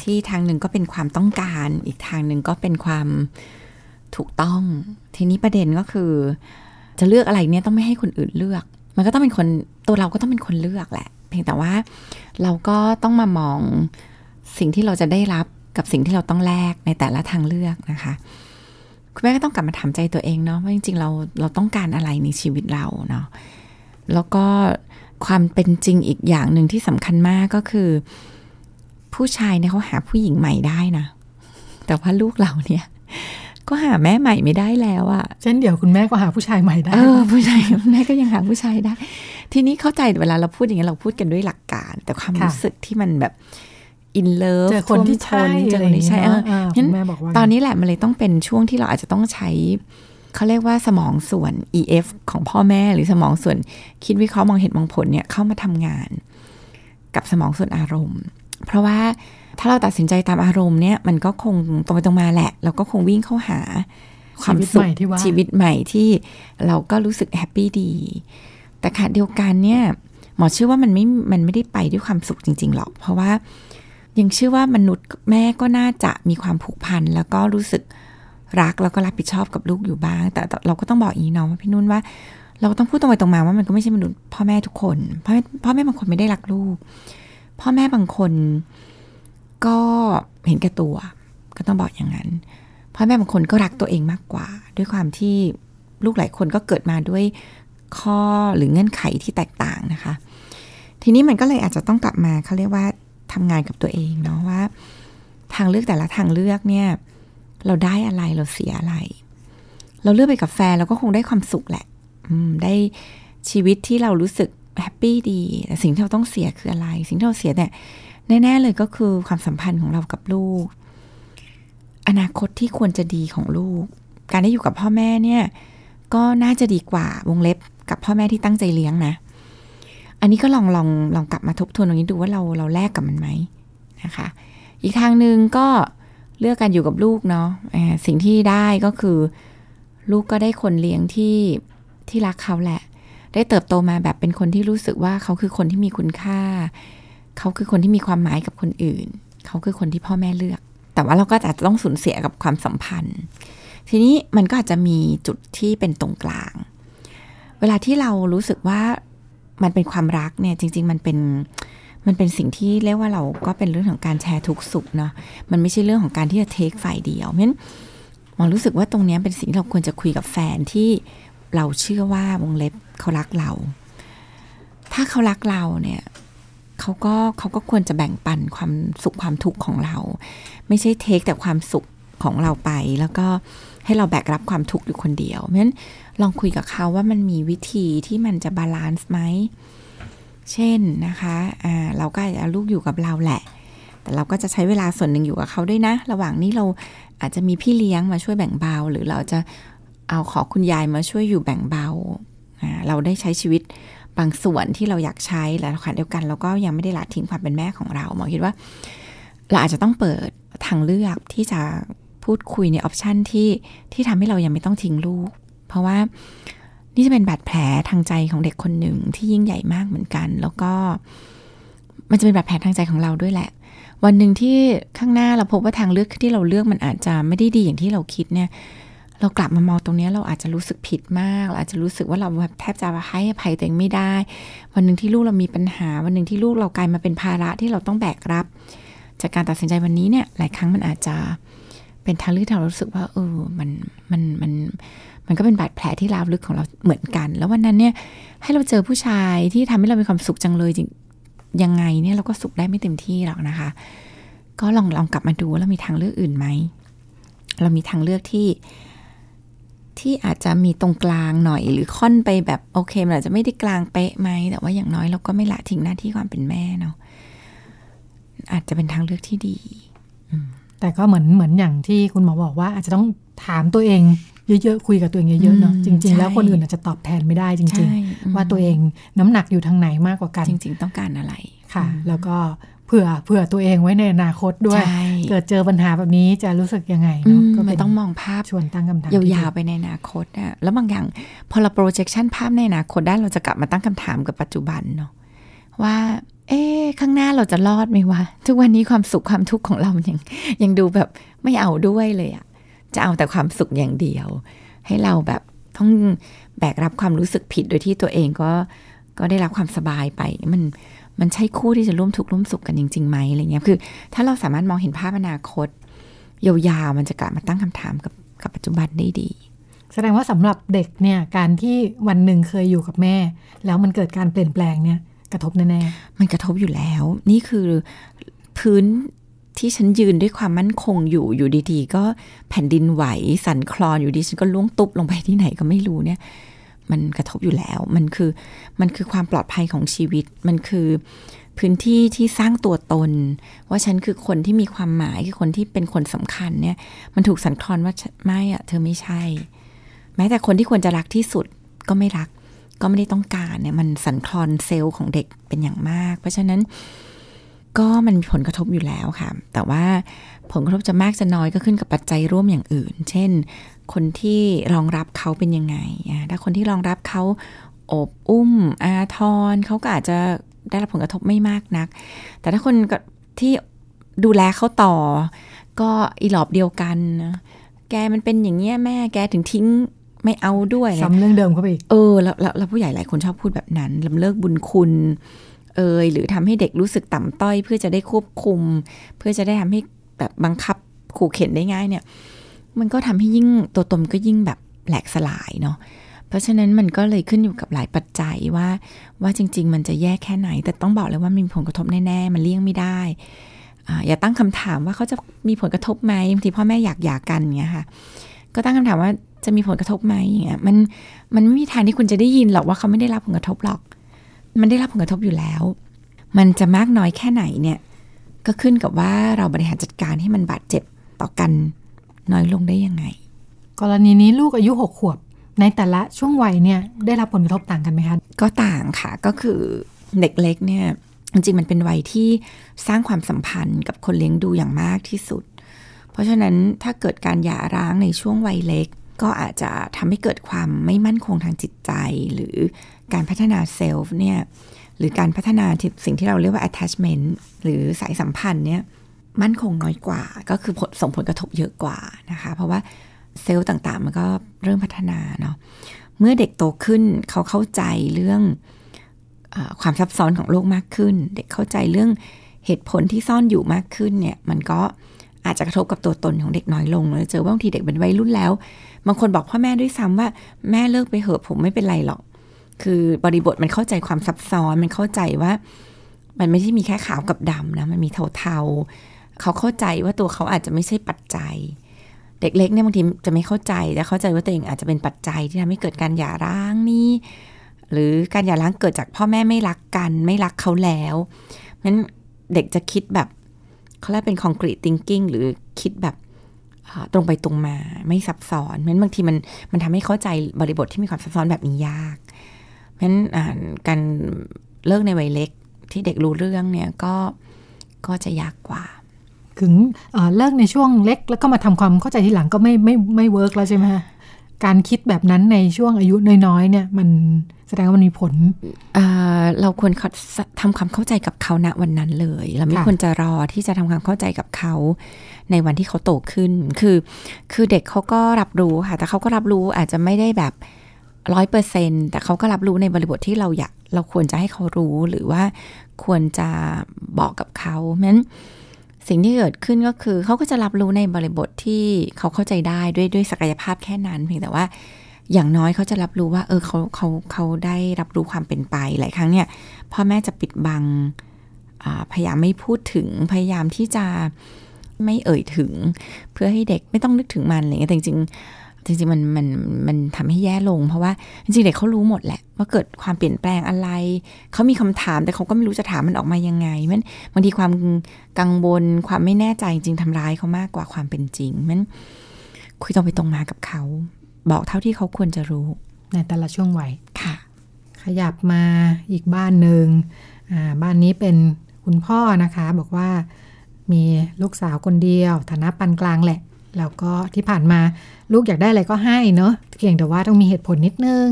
ที่ทางหนึ่งก็เป็นความต้องการ อีกทางหนึ่งก็เป็นความถูกต้อง ทีนี้ประเด็นก็คือ จะเลือกอะไรเนี่ยต้องไม่ให้คนอื่นเลือก มันก็ต้องเป็นคนตัวเราก็ต้องเป็นคนเลือกแหละ เพียงแต่ว่าเราก็ต้องมามองสิ่งที่เราจะได้รับกับสิ่งที่เราต้องแลกในแต่ละทางเลือกนะคะคุณแม่ก็ต้องกลับมาถามใจตัวเองเนาะว่าจริงๆเราเราต้องการอะไรในชีวิตเราเนาะแล้วก็ความเป็นจริงอีกอย่างหนึ่งที่สำคัญมากก็คือ ผู้ชายเนี่ยเขาหาผู้หญิงใหม่ได้นะ แต่ว่าลูกเราเนี่ย ก็หาแม่ใหม่ไม่ได้แล้วอะเช่นเดียวคุณแม่ก็หาผู้ชายใหม่ได้เออผู้ชายแม่ก็ยังหาผู้ชายได้ ทีนี้เข้าใจเวลาเราพูดอย่างนี้ยเราพูดกันด้วยหลักการ แต่ความค่ะรู้สึกที่มันแบบ in love เจอคนที่ใช่เจอคนที่ใช่อะไรเออย่างอเงี้ยเอองั้นคุณแม่บอกว่าตอนนี้แหละมันเลยต้องเป็นช่วงที่เราอาจจะต้องใช้เขาเรียกว่าสมองส่วน EF ของพ่อแม่หรือสมองส่วนคิดวิเคราะห์มองเหตุมองผลเนี่ยเข้ามาทำงาน กับสมองส่วนอารมณ์ เพราะว่าถ้าเราตัดสินใจตามอารมณ์เนี่ยมันก็คงตรงไปตรงมาแหละเราก็คงวิ่งเข้าหาความชีวิตสุใหขม่ที่ว่าชีวิตใหม่ที่เราก็รู้สึกแฮปปี้ดี แต่ขณะเดียวกันเนี่ยหมอเชื่อว่ามันไม่ มันไม่ได้ไปด้วยความสุขจริง ๆ หรอก เพราะว่ายังเชื่อว่ามนุษย์แม่ก็น่าจะมีความผูกพันแล้วก็รู้สึกรักแล้วก็รับผิดชอบกับลูกอยู่บ้าง แต่เราก็ต้องบอกอีกเน้องว่าพี่นุ่นว่า เราต้องพูดตรงไปตรงมาว่ามันก็ไม่ใช่มนุษย์พ่อแม่ทุกคนพ่อแม่พ่อแม่บางคนไม่ได้รักลูก พ่อแม่บางคนก็เห็นแก่ตัว ก็ต้องบอกอย่างนั้น พ่อแม่บางคนก็รักตัวเองมากกว่า ด้วยความที่ลูกหลายคนก็เกิดมาด้วยข้อหรือเงื่อนไขที่แตกต่างนะคะ ทีนี้มันก็เลยอาจจะต้องกลับมาเขาเรียกว่าทำงานกับตัวเองเนาะว่า ทางเลือกแต่ละทางเลือกเนี่ย เราได้อะไรเราเสียอะไร เราเลือกไปกับแฟนเราก็คงได้ความสุขแหละ อืมได้ชีวิตที่เรารู้สึก แฮปปี้ดีแต่สิ่งที่เราต้องเสียคืออะไร สิ่งที่เราเสียเนี่ยแน่ๆเลยก็คือความสัมพันธ์ของเรากับลูก อนาคตที่ควรจะดีของลูก การได้อยู่กับพ่อแม่เนี่ย ก็น่าจะดีกว่าวงเล็บกับพ่อแม่ที่ตั้งใจเลี้ยงนะ อันนี้ก็ลองลองลองกลับมาทบทวนตรงนี้ดูว่าเราเราแลกกับมันไหมนะคะ อีกทางหนึ่งก็เลือกการอยู่กับลูกเนาะสิ่งที่ได้ก็คือ ลูกก็ได้คนเลี้ยงที่ที่รักเขาแหละ ได้เติบโตมาแบบเป็นคนที่รู้สึกว่าเขาคือคนที่มีคุณค่า เขาคือคนที่มีความหมายกับคนอื่น เขาคือคนที่พ่อแม่เลือก แต่ว่าเราก็อาจจะต้องสูญเสียกับความสัมพันธ์ ทีนี้มันก็อาจจะมีจุดที่เป็นตรงกลาง เวลาที่เรารู้สึกว่ามันเป็นความรักเนี่ยจริง ๆ มันเป็นมันเป็นสิ่งที่เรียกว่าเราก็เป็นเรื่องของการแชร์ทุกสุขเนาะมันไม่ใช่เรื่องของการที่จะเทคฝ่ายเดียวเพราะฉะนั้นหมอรู้สึกว่าตรงเนี้ยเป็นสิ่งที่เราควรจะคุยกับแฟนที่ เราเชื่อว่าวงเล็บเขารักเรา ถ้าเขารักเราเนี่ยเขาก็เขาก็ควรจะแบ่งปันความสุขความทุกข์ของเรา ไม่ใช่เทคแต่ความสุขของเราไป แล้วก็ให้เราแบกรับความทุกข์อยู่คนเดียวเพราะฉะนั้นลองคุยกับเขาว่ามันมีวิธีที่มันจะบาลานซ์ไหมเช่นนะคะอ่าเราก็เอาลูกอยู่กับเราแหละ แต่เราก็จะใช้เวลาส่วนหนึ่งอยู่กับเขาด้วยนะ ระหว่างนี้เราอาจจะมีพี่เลี้ยงมาช่วยแบ่งเบา หรือเราจะ เอาขอคุณยายมาช่วยอยู่แบ่งเบา เราได้ใช้ชีวิตบางส่วนที่เราอยากใช้และขณะเดียวกันเราก็ยังไม่ได้ละทิ้งความเป็นแม่ของเราหมอคิดว่า เราอาจจะต้องเปิดทางเลือกที่จะพูดคุยในออปชันที่ที่ทำให้เรายังไม่ต้องทิ้งลูก เพราะว่านี่จะเป็นบาดแผลทางใจของเด็กคนหนึ่งที่ยิ่งใหญ่มากเหมือนกัน แล้วก็ มันจะเป็นบาดแผลทางใจของเราด้วยแหละ วันหนึ่งที่ข้างหน้าเราพบว่าทางเลือกที่เราเลือกมันอาจจะไม่ได้ดีอย่างที่เราคิดเนี่ย เรากลับมามองตรงนี้เราอาจจะรู้สึกผิดมากเราอาจจะรู้สึกว่าเราแบบแทบจะให้อภัยตัวเองไม่ได้ วันหนึ่งที่ลูกเรามีปัญหา วันหนึ่งที่ลูกเรากลายมาเป็นภาระที่เราต้องแบกรับ จากการตัดสินใจวันนี้เนี่ยหลายครั้งมันอาจจะเป็นทางเลือกที่เรารู้สึกว่าเออมันมันมันมันก็เป็นบาดแผลที่ราวลึกของเราเหมือนกัน แล้ววันนั้นเนี่ยให้เราเจอผู้ชายที่ทำให้เรามีความสุขจังเลยจริงยังไงเนี่ยเราก็สุขได้ไม่เต็มที่หรอกนะคะ ก็ลองลองกลับมาดูว่าเรามีทางเลือกอื่นไหมเรามีทางเลือกที่ ที่อาจจะมีตรงกลางหน่อยหรือค่อนไปแบบโอเคมันอาจจะไม่ได้กลางเป๊ะไหมแต่ว่าอย่างน้อยเราก็ไม่ละทิ้งหน้าที่ความเป็นแม่เนาะอาจจะเป็นทางเลือกที่ดีแต่ก็เหมือนเหมือนอย่างที่คุณหมอบอกว่า อาจจะต้องถามตัวเองเยอะๆคุยกับตัวเองเยอะๆเนาะอืมจริงใช่ๆแล้วคนอื่นอาจจะตอบแทนไม่ได้จใช่ริงอืมๆว่าตัวเองน้ำหนักอยู่ทางไหนมากกว่ากัน จริง ๆ ต้องการอะไรค่ะ แล้วก็ เผื่อเผื่อตัวเองไว้ในอนาคตด้วยใช่เกิดเจอปัญหาแบบนี้จะรู้สึกยังไงอืเนาะมก็มัเป็นนต้องมองภาพชวนตั้งคำถามยาวๆไปในอนาคตอะแล้วบางอย่างพอเรา projection ภาพในอนาคตได้เราจะกลับมาตั้งคำถามกับปัจจุบันเนาะว่า เอ๊ะข้างหน้าเราจะรอดไหมวะ ทุกวันนี้ความสุขความทุกข์ของเรายังยังดูแบบไม่เอาด้วยเลยอะจะเอาแต่ความสุขอย่างเดียว ให้เราแบบต้องแบกรับความรู้สึกผิดโดยที่ตัวเองก็ก็ได้รับความสบายไปมัน มันใช่คู่ที่จะร่วมทุกข์ร่วมสุขกันจริงๆไหมอะไรเงี้ยคือ ถ้าเราสามารถมองเห็นภาพอนาคต ยาวๆมันจะกลับมาตั้งคำถามกับกับปัจจุบันได้ดี แสดงว่าสำหรับเด็กเนี่ยการที่วันหนึ่งเคยอยู่กับแม่ แล้วมันเกิดการเปลี่ยนแปลงเนี่ยกระทบแน่มันกระทบอยู่แล้ว นี่คือพื้นที่ฉันยืนด้วยความมั่นคงอยู่อยู่ดีๆ ก็แผ่นดินไหวสั่นคลอนอยู่ดีฉันก็ล่วงตุบลงไปที่ไหนก็ไม่รู้เนี่ย มันกระทบอยู่แล้ว มันคือมันคือความปลอดภัยของชีวิต มันคือพื้นที่ที่สร้างตัวตน ว่าฉันคือคนที่มีความหมายคือคนที่เป็นคนสำคัญเนี่ย มันถูกสันคลอนว่าไม่อะเธอไม่ใช่ แม้แต่คนที่ควรจะรักที่สุดก็ไม่รัก ก็ไม่ได้ต้องการเนี่ย มันสันคลอนเซลล์ของเด็กเป็นอย่างมาก เพราะฉะนั้นก็มันมีผลกระทบอยู่แล้วค่ะ แต่ว่าผลกระทบจะมากจะน้อยก็ขึ้นกับปัจจัยร่วมอย่างอื่น เช่น คนที่รองรับเขาเป็นยังไงอะถ้าคนที่รองรับเขาโอบอุ้มอาทรเขาก็อาจจะได้รับผลกระทบไม่มากนัก แต่ถ้าคนก็ที่ดูแลเขาต่อ ก็อีหลอบเดียวกันนะแกมันเป็นอย่างเงี้ยแม่แกถึงทิ้งไม่เอาด้วยๆเนี่ยซ้ำเรื่องเดิมเข้าไปอีกเออแล้วแล้วแล้วผู้ใหญ่หลายคนชอบพูดแบบนั้นลำเลิกบุญคุณ เอยหรือทำให้เด็กรู้สึกต่ำต้อย เพื่อจะได้ควบคุม เพื่อจะได้ทำให้แบบบังคับขู่เข็นได้ง่ายเนี่ย มันก็ทำให้ยิ่งตัวตนก็ยิ่งแบบแหลกสลายเนาะเพราะฉะนั้นมันก็เลยขึ้นอยู่กับหลายปัจจัยว่า ว่าจริง ๆ มันจะแย่แค่ไหน แต่ต้องบอกเลยว่ามีผลกระทบแน่ๆ มันเลี่ยงไม่ได้อย่าตั้งคำถามว่าเขาจะมีผลกระทบไหมบางทีพ่อแม่อยากหย่ากันเงี้ยค่ะ ก็ตั้งคำถามว่าจะมีผลกระทบไหมอย่างเงี้ยมันมันไม่มีทางที่คุณจะได้ยินหรอกว่าเขาไม่ได้รับผลกระทบหรอก มันได้รับผลกระทบอยู่แล้ว มันจะมากน้อยแค่ไหนเนี่ย ก็ขึ้นกับว่าเราบริหารจัดการให้มันบาดเจ็บต่อกัน น้อยลงได้ยังไง กรณีนี้ลูกอายุหกขวบ ในแต่ละช่วงวัยเนี่ยได้รับผลกระทบต่างกันไหมคะ ก็ต่างค่ะก็คือเด็กเล็กเนี่ยจริงๆมันเป็นวัยที่สร้างความสัมพันธ์กับคนเลี้ยงดูอย่างมากที่สุด เพราะฉะนั้นถ้าเกิดการหย่าร้างในช่วงวัยเล็ก ก็อาจจะทำให้เกิดความไม่มั่นคงทางจิตใจ หรือการพัฒนาเซลฟ์เนี่ยหรือการพัฒนาที่สิ่งที่เราเรียกว่า attachment หรือสายสัมพันธ์เนี่ย มั่นคงน้อยกว่า ก็คือผลส่งผลกระทบเยอะกว่านะคะ เพราะว่าเซลล์ต่างๆ มันก็เริ่มพัฒนาเนาะเมื่อเด็กโตขึ้นเขาเข้าใจเรื่องอความซับซ้อนของโลกมากขึ้น เด็กเข้าใจเรื่องเหตุผลที่ซ่อนอยู่มากขึ้นเนี่ย มันก็อาจจะกระทบกับตัวตนของเด็กน้อยลงแล้วเจอว่าบางทีเด็กเป็นวัยรุ่นแล้ว บางคนบอกพ่อแม่ด้วยซ้ำว่าแม่เลิกไปเหอะผมไม่เป็นไรหรอก คือบริบทมันเข้าใจความซับซ้อนมันเข้าใจว่า มันไม่ใช่มีแค่ขาวกับดำนะมันมีเทา เขาเข้าใจว่าตัวเขาอาจจะไม่ใช่ปัจจัย เด็กเล็กเนี่ยบางทีจะไม่เข้าใจแต่เข้าใจว่าตัวเองอาจจะเป็นปัจจัยที่ทำให้เกิดการหย่าร้างนี่หรือการหย่าร้างเกิดจากพ่อแม่ไม่รักกัน ไม่รักเขาแล้วนั้นเด็กจะคิดแบบเขาเรียกเป็น concrete thinking หรือคิดแบบตรงไปตรงมาไม่ซับซ้อนเพราะฉะนั้นบางทีมันมันทำให้เข้าใจบริบทที่มีความซับซ้อนแบบนี้ยากเพราะฉะนั้นการเลิกในวัยเล็กที่เด็กรู้เรื่องเนี่ยก็ก็จะยากกว่า ถึงเลิกในช่วงเล็ก แล้วก็มาทำความเข้าใจทีหลังก็ไม่ไม่ไม่เวิร์กแล้วใช่ไหมคะการคิดแบบนั้นในช่วงอายุน้อยๆเนี่ยมันแสดงว่ามันมีผลเเราควรทำความเข้าใจกับเขาณวันนั้นเลย เราไม่ควรจะรอที่จะทำความเข้าใจกับเขาในวันที่เขาโตขึ้น คือ คือเด็กเขาก็รับรู้ค่ะ แต่เขาก็รับรู้อาจจะไม่ได้แบบร้อยเปอร์เซ็นแต่เขาก็รับรู้ในบริบทที่เราอยาก เราควรจะให้เขารู้หรือว่าควรจะบอกกับเขาเพราะฉะนั้น สิ่งที่เกิดขึ้นก็คือเขาก็จะรับรู้ในบริบทที่เขาเข้าใจได้ด้วยด้วยศักยภาพแค่นั้น เพียงแต่ว่าอย่างน้อยเขาจะรับรู้ว่า เออเขาเขาเขาได้รับรู้ความเป็นไปหลายครั้งเนี่ยพ่อแม่จะปิดบังพยายามไม่พูดถึงพยายามที่จะไม่เอ่ยถึง เพื่อให้เด็กไม่ต้องนึกถึงมันอะไรเงี้ยแต่จริง จริงๆมันมันมันทำให้แย่ลง เพราะว่าจริงๆเด็กเขารู้หมดแหละ ว่าเกิดความเปลี่ยนแปลงอะไร เขามีคำถามแต่เขาก็ไม่รู้จะถามมันออกมายังไงมันบางทีความกังวลความไม่แน่ใจจริงทำร้ายเขามากกว่าความเป็นจริงมันคุยตรงไปตรงมากับเขา บอกเท่าที่เขาควรจะรู้ ในแต่ละช่วงวัยค่ะ ขยับมาอีกบ้านหนึ่งบ้านนี้เป็นคุณพ่อนะคะ บอกว่ามีลูกสาวคนเดียว ฐานะปานกลางแหละ แล้วก็ที่ผ่านมา ลูกอยากได้อะไรก็ให้เนาะเพียงแต่ว่าต้องมีเหตุผลนิดนึง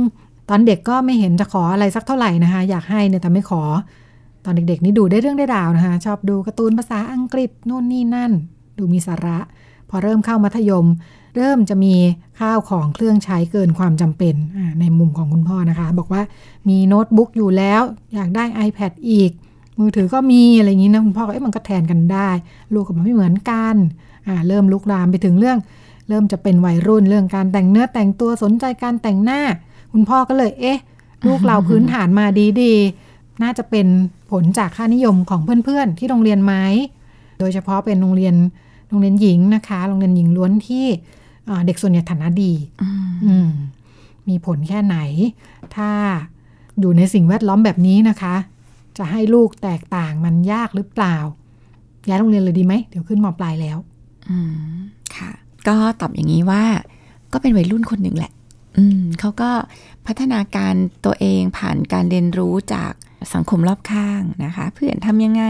ตอนเด็กก็ไม่เห็นจะขออะไรสักเท่าไหร่นะคะ อยากให้เนี่ยแต่ไม่ขอ ตอนเด็กๆ นี่ดูได้เรื่องได้ราวนะคะ ชอบดูการ์ตูนภาษาอังกฤษนู่นนี่นั่น ดูมีสาระ พอเริ่มเข้ามัธยม เริ่มจะมีข้าวของเครื่องใช้เกินความจำเป็นในมุมของคุณพ่อนะคะ บอกว่ามีโน้ตบุ๊กอยู่แล้ว อยากได้ iPad อีก มือถือก็มีอะไรอย่างนี้นะคุณพ่อก็เอ๊ะมันก็แทนกันได้ ลูกกับมันไม่เหมือนกันเริ่มลุกลามไปถึงเรื่อง เริ่มจะเป็นวัยรุ่นเรื่องการแต่งเนื้อแต่งตัวสนใจการแต่งหน้า คุณพ่อก็เลย เอ๊ะ ลูกเราพื้นฐานมาดีๆ น่าจะเป็นผลจากค่านิยมของเพื่อนๆ ที่โรงเรียนไหมโดยเฉพาะเป็นโรงเรียนโรงเรียนหญิงนะคะ โรงเรียนหญิงล้วนที่เด็กส่วนใหญ่ฐานะดีมีผลแค่ไหน ถ้าอยู่ในสิ่งแวดล้อมแบบนี้นะคะ จะให้ลูกแตกต่างมันยากหรือเปล่าย้ายโรงเรียนเลยดีไหมเดี๋ยวขึ้นมปลายแล้วอืมค่ะ ก็ตอบอย่างนี้ว่า ก็เป็นวัยรุ่นคนหนึ่งแหละ อืมเขาก็พัฒนาการตัวเองผ่านการเรียนรู้จากสังคมรอบข้างนะคะ เพื่อนทำยังไง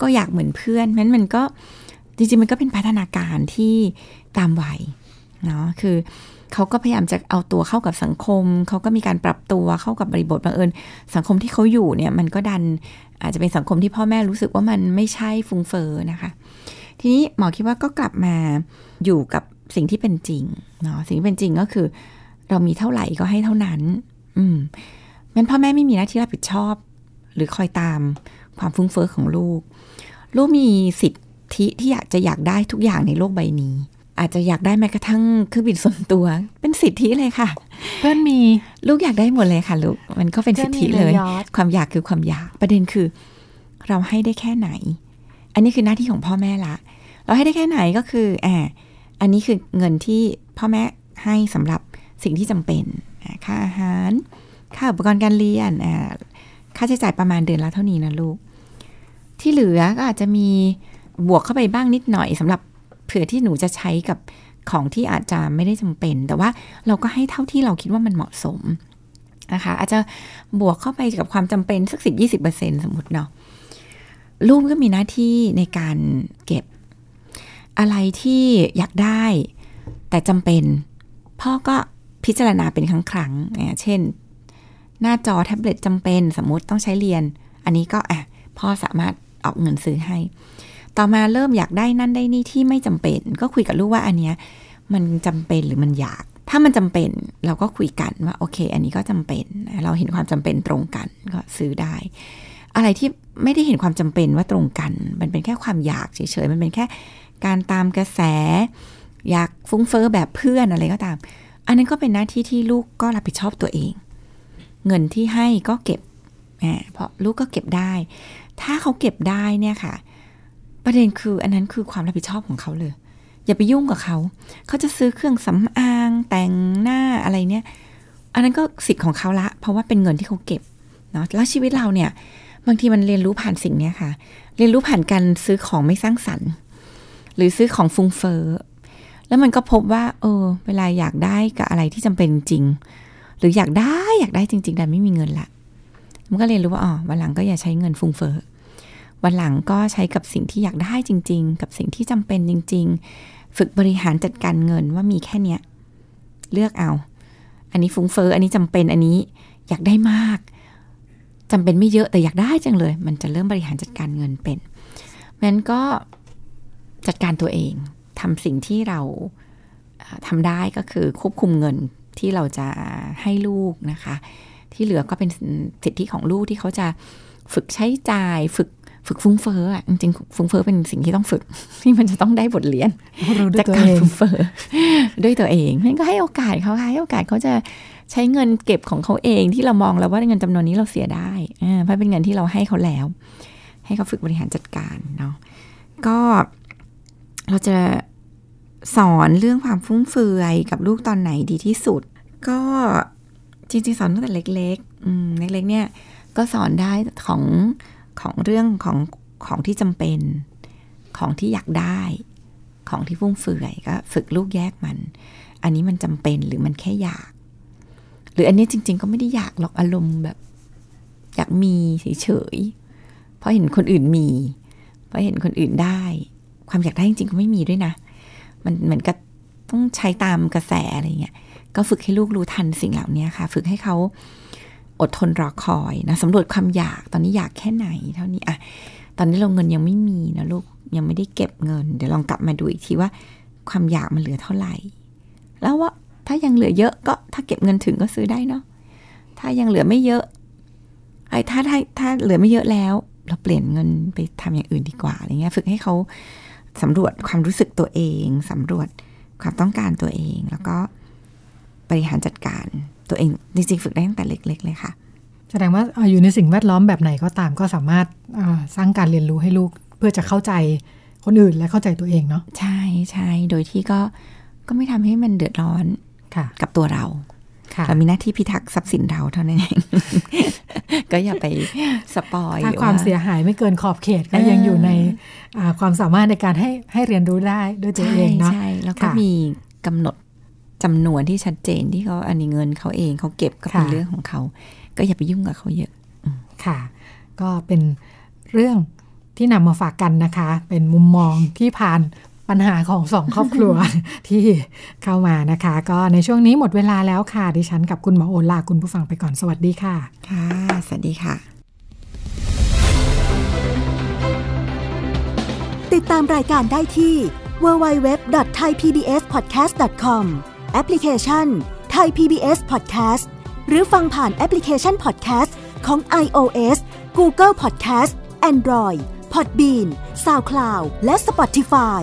ก็อยากเหมือนเพื่อนนั้นมันก็จริงๆ มันก็เป็นพัฒนาการที่ตามวัยเนาะคือเขาก็พยายามจะเอาตัวเข้ากับสังคม เขาก็มีการปรับตัวเข้ากับบริบทบังเอิญ สังคมที่เขาอยู่เนี่ยมันก็ดันอาจจะเป็นสังคมที่พ่อแม่รู้สึกว่ามันไม่ใช่ฟุงเฟอนะคะ ทีนี้หมอคิดว่าก็กลับมา อยู่กับสิ่งที่เป็นจริงเนาะสิ่งที่เป็นจริงก็คือ เรามีเท่าไหร่ก็ให้เท่านั้น อืมงั้นพ่อแม่ไม่มีหน้าที่รับผิดชอบ หรือคอยตามความฟุ้งเฟอ้อของลูก ลูกมีสิทธิที่อยากจะอยากได้ทุกอย่างในโลกใบนี้ อาจจะอยากได้แม้กระทั่งเครื่องบินส่วนตัว เป็นสิทธิเลยค่ะ เพื่อนมีลูกอยากได้หมดเลยค่ะลูกมันก็เป็นสิทธิเลย ความอยากคือความอยากประเด็นคือ เราให้ได้แค่ไหน อันนี้คือหน้าที่ของพ่อแม่ละ เราให้ได้แค่ไหนก็คือแอบ อันนี้คือเงินที่พ่อแม่ให้สำหรับสิ่งที่จำเป็น ค่าอาหาร ค่าอุปกรณ์การเรียน ค่าใช้จ่ายประมาณเดือนละเท่านี้นะลูก ที่เหลือก็อาจจะมีบวกเข้าไปบ้างนิดหน่อยสำหรับเผื่อที่หนูจะใช้กับของที่อาจจะไม่ได้จำเป็น แต่ว่าเราก็ให้เท่าที่เราคิดว่ามันเหมาะสมนะคะอาจจะบวกเข้าไปกับความจำเป็นสักสิบยี่สิบเปอร์เซ็นสมมติเนาะลูกก็มีหน้าที่ในการเก็บ อะไรที่อยากได้ แต่จำเป็น พ่อก็พิจารณาเป็นครั้งครั้งเช่น หน้าจอแท็บเล็ตจำเป็นสมมติต้องใช้เรียน อันนี้ก็อะพ่อสามารถออกเงินซื้อให้ ต่อมาเริ่มอยากได้นั่นได้นี่ที่ไม่จำเป็น ก็คุยกับลูกว่าอันเนี้ยมันจำเป็นหรือมันอยากถ้ามันจำเป็นเราก็คุยกันว่าโอเค อันนี้ก็จำเป็น เราเห็นความจำเป็นตรงกันก็ซื้อได้ อะไรที่ไม่ได้เห็นความจำเป็นว่าตรงกัน มันเป็นแค่ความอยากเฉยๆมันเป็นแค่ การตามกระแส อยากฟุ้งเฟอ้อแบบเพื่อนอะไรก็ตาม อันนั้นก็เป็นหน้าที่ที่ลูกก็รับผิดชอบตัวเอง เงินที่ให้ก็เก็บเพราะลูกก็เก็บได้ ถ้าเขาเก็บได้เนี่ยค่ะ ประเด็นคืออันนั้นคือความรับผิดชอบของเขาเลย อย่าไปยุ่งกับเขา เขาจะซื้อเครื่องสำอางแต่งหน้าอะไรเนี่ย อันนั้นก็สิทธิ์ของเขาละ เพราะว่าเป็นเงินที่เขาเก็บเนาะแล้วชีวิตเราเนี่ย บางทีมันเรียนรู้ผ่านสิ่งนี้ค่ะ เรียนรู้ผ่านการซื้อของไม่สร้างสรรค์ หรือซื้อของฟุ้งเฟอ้อแล้วมันก็พบว่า เออ เวลาอยากได้กับอะไรที่จำเป็นจริง หรืออยากได้อยากได้จริง ๆ แต่ไม่มีเงินละมันก็เรียนรู้ว่าอ๋อวันหลังก็อย่าใช้เงินฟุ้งเฟอ้อวันหลังก็ใช้กับสิ่งที่อยากได้จริง ๆ กับสิ่งที่จำเป็นจริง ๆ ฝึกบริหารจัดการเงินว่ามีแค่เนี้ยเลือกเอา อันนี้ฟุ้งเฟอ้ออันนี้จำเป็นอันนี้อยากได้มากจำเป็นไม่เยอะแต่อยากได้จังเลย มันจะเริ่มบริหารจัดการเงินเป็นมันก็ จัดการตัวเองทำสิ่งที่เราทำได้ก็คือควบคุมเงินที่เราจะให้ลูกนะคะ ที่เหลือก็เป็นสิทธิของลูกที่เขาจะฝึกใช้จ่ายฝึกฝึกฟุ้งเฟ้ออะจริงๆฟุ้งเฟ้อเป็นสิ่งที่ต้องฝึก ที่มันจะต้องได้บทเรียนรู้ด้วยจากตัวการเองฟุ้งเฟ้อด้วยตัวเองมันก็ให้โอกาสเขาค่ะให้โอกาสเขาจะใช้เงินเก็บของเขาเองที่เรามองแล้วว่าเงินจำนวนนี้เราเสียได้อ่าเพราะเป็นเงินที่เราให้เขาแล้ว ให้เขาฝึกบริหารจัดการเนาะก็ เราจะสอนเรื่องความฟุ่มเฟือยกับลูกตอนไหนดีที่สุด ก็จริงๆ สอนตั้งแต่เล็กๆอืมเล็กๆเนี่ยก็สอนได้ของของเรื่องของของที่จำเป็น ของที่อยากได้ ของที่ฟุ่มเฟือยก็ฝึกลูกแยกมัน อันนี้มันจำเป็นหรือมันแค่อยาก หรืออันนี้จริง ๆ ก็ไม่ได้อยากหรอกอารมณ์แบบ อยากมีเฉยๆเพราะเห็นคนอื่นมี เพราะเห็นคนอื่นได้ ความอยากได้จริงๆก็ไม่มีด้วยนะ มันเหมือนกับต้องใช้ตามกระแสอะไรเงี้ย ก็ฝึกให้ลูกรู้ทันสิ่งเหล่านี้ค่ะ ฝึกให้เขาอดทนรอคอยนะสำรวจความอยากตอนนี้อยากแค่ไหน เท่านี้อะตอนนี้เราเงินยังไม่มีนะลูกยังไม่ได้เก็บเงิน เดี๋ยวลองกลับมาดูอีกทีว่าความอยากมันเหลือเท่าไหร่ แล้วว่าถ้ายังเหลือเยอะก็ถ้าเก็บเงินถึงก็ซื้อได้เนาะถ้ายังเหลือไม่เยอะไอ้ถ้าถ้าถ้าเหลือไม่เยอะแล้ว เราเปลี่ยนเงินไปทำอย่างอื่นดีกว่าอะไรเงี้ย ฝึกให้เขา สำรวจความรู้สึกตัวเองสำรวจความต้องการตัวเอง แล้วก็บริหารจัดการตัวเองจริงๆฝึกได้ตั้งแต่เล็ก ๆ เลยค่ะ แสดงว่าเอ่ออยู่ในสิ่งแวดล้อมแบบไหนก็ตามก็สามารถอ่าสร้างการเรียนรู้ให้ลูกเพื่อจะเข้าใจคนอื่นและเข้าใจตัวเองเนาะใช่ใช่โดยที่ก็ก็ไม่ทำให้มันเดือดร้อนค่ะกับตัวเราค่ะ เรามีหน้าที่พิทักษ์ทรัพย์สินเราเท่านั้นเองก็อย่าไปสปอยถ้าหรือความเสียหายไม่เกินขอบเขตก็ยังอยู่ในอ่าความสามารถในการให้ให้เรียนรู้ได้ด้วยตัวใช่เองเนาะใช่แล้วก็ค่ะมีกำหนดจำนวนที่ชัดเจนที่เขาอันนี้เงินเขาเองเขาเก็บก็เป็นค่ะเรื่องของเขา ก็อย่าไปยุ่งกับเขาเยอะค่ะ ก็เป็นเรื่องที่นำมาฝากกันนะคะ เป็นมุมมองที่ผ่าน ปัญหาของสองครอบครัวที่เข้ามานะคะ ก็ในช่วงนี้หมดเวลาแล้วค่ะ ดิฉันกับคุณหมอโอลาคุณผู้ฟังไปก่อนสวัสดีค่ะ ค่ะ สวัสดีค่ะ ติดตามรายการได้ที่ www.thaipbspodcast.com แอปพลิเคชัน Thai PBS Podcast หรือฟังผ่านแอปพลิเคชัน Podcast ของ iOS Google Podcast Android Podbean SoundCloud และ Spotify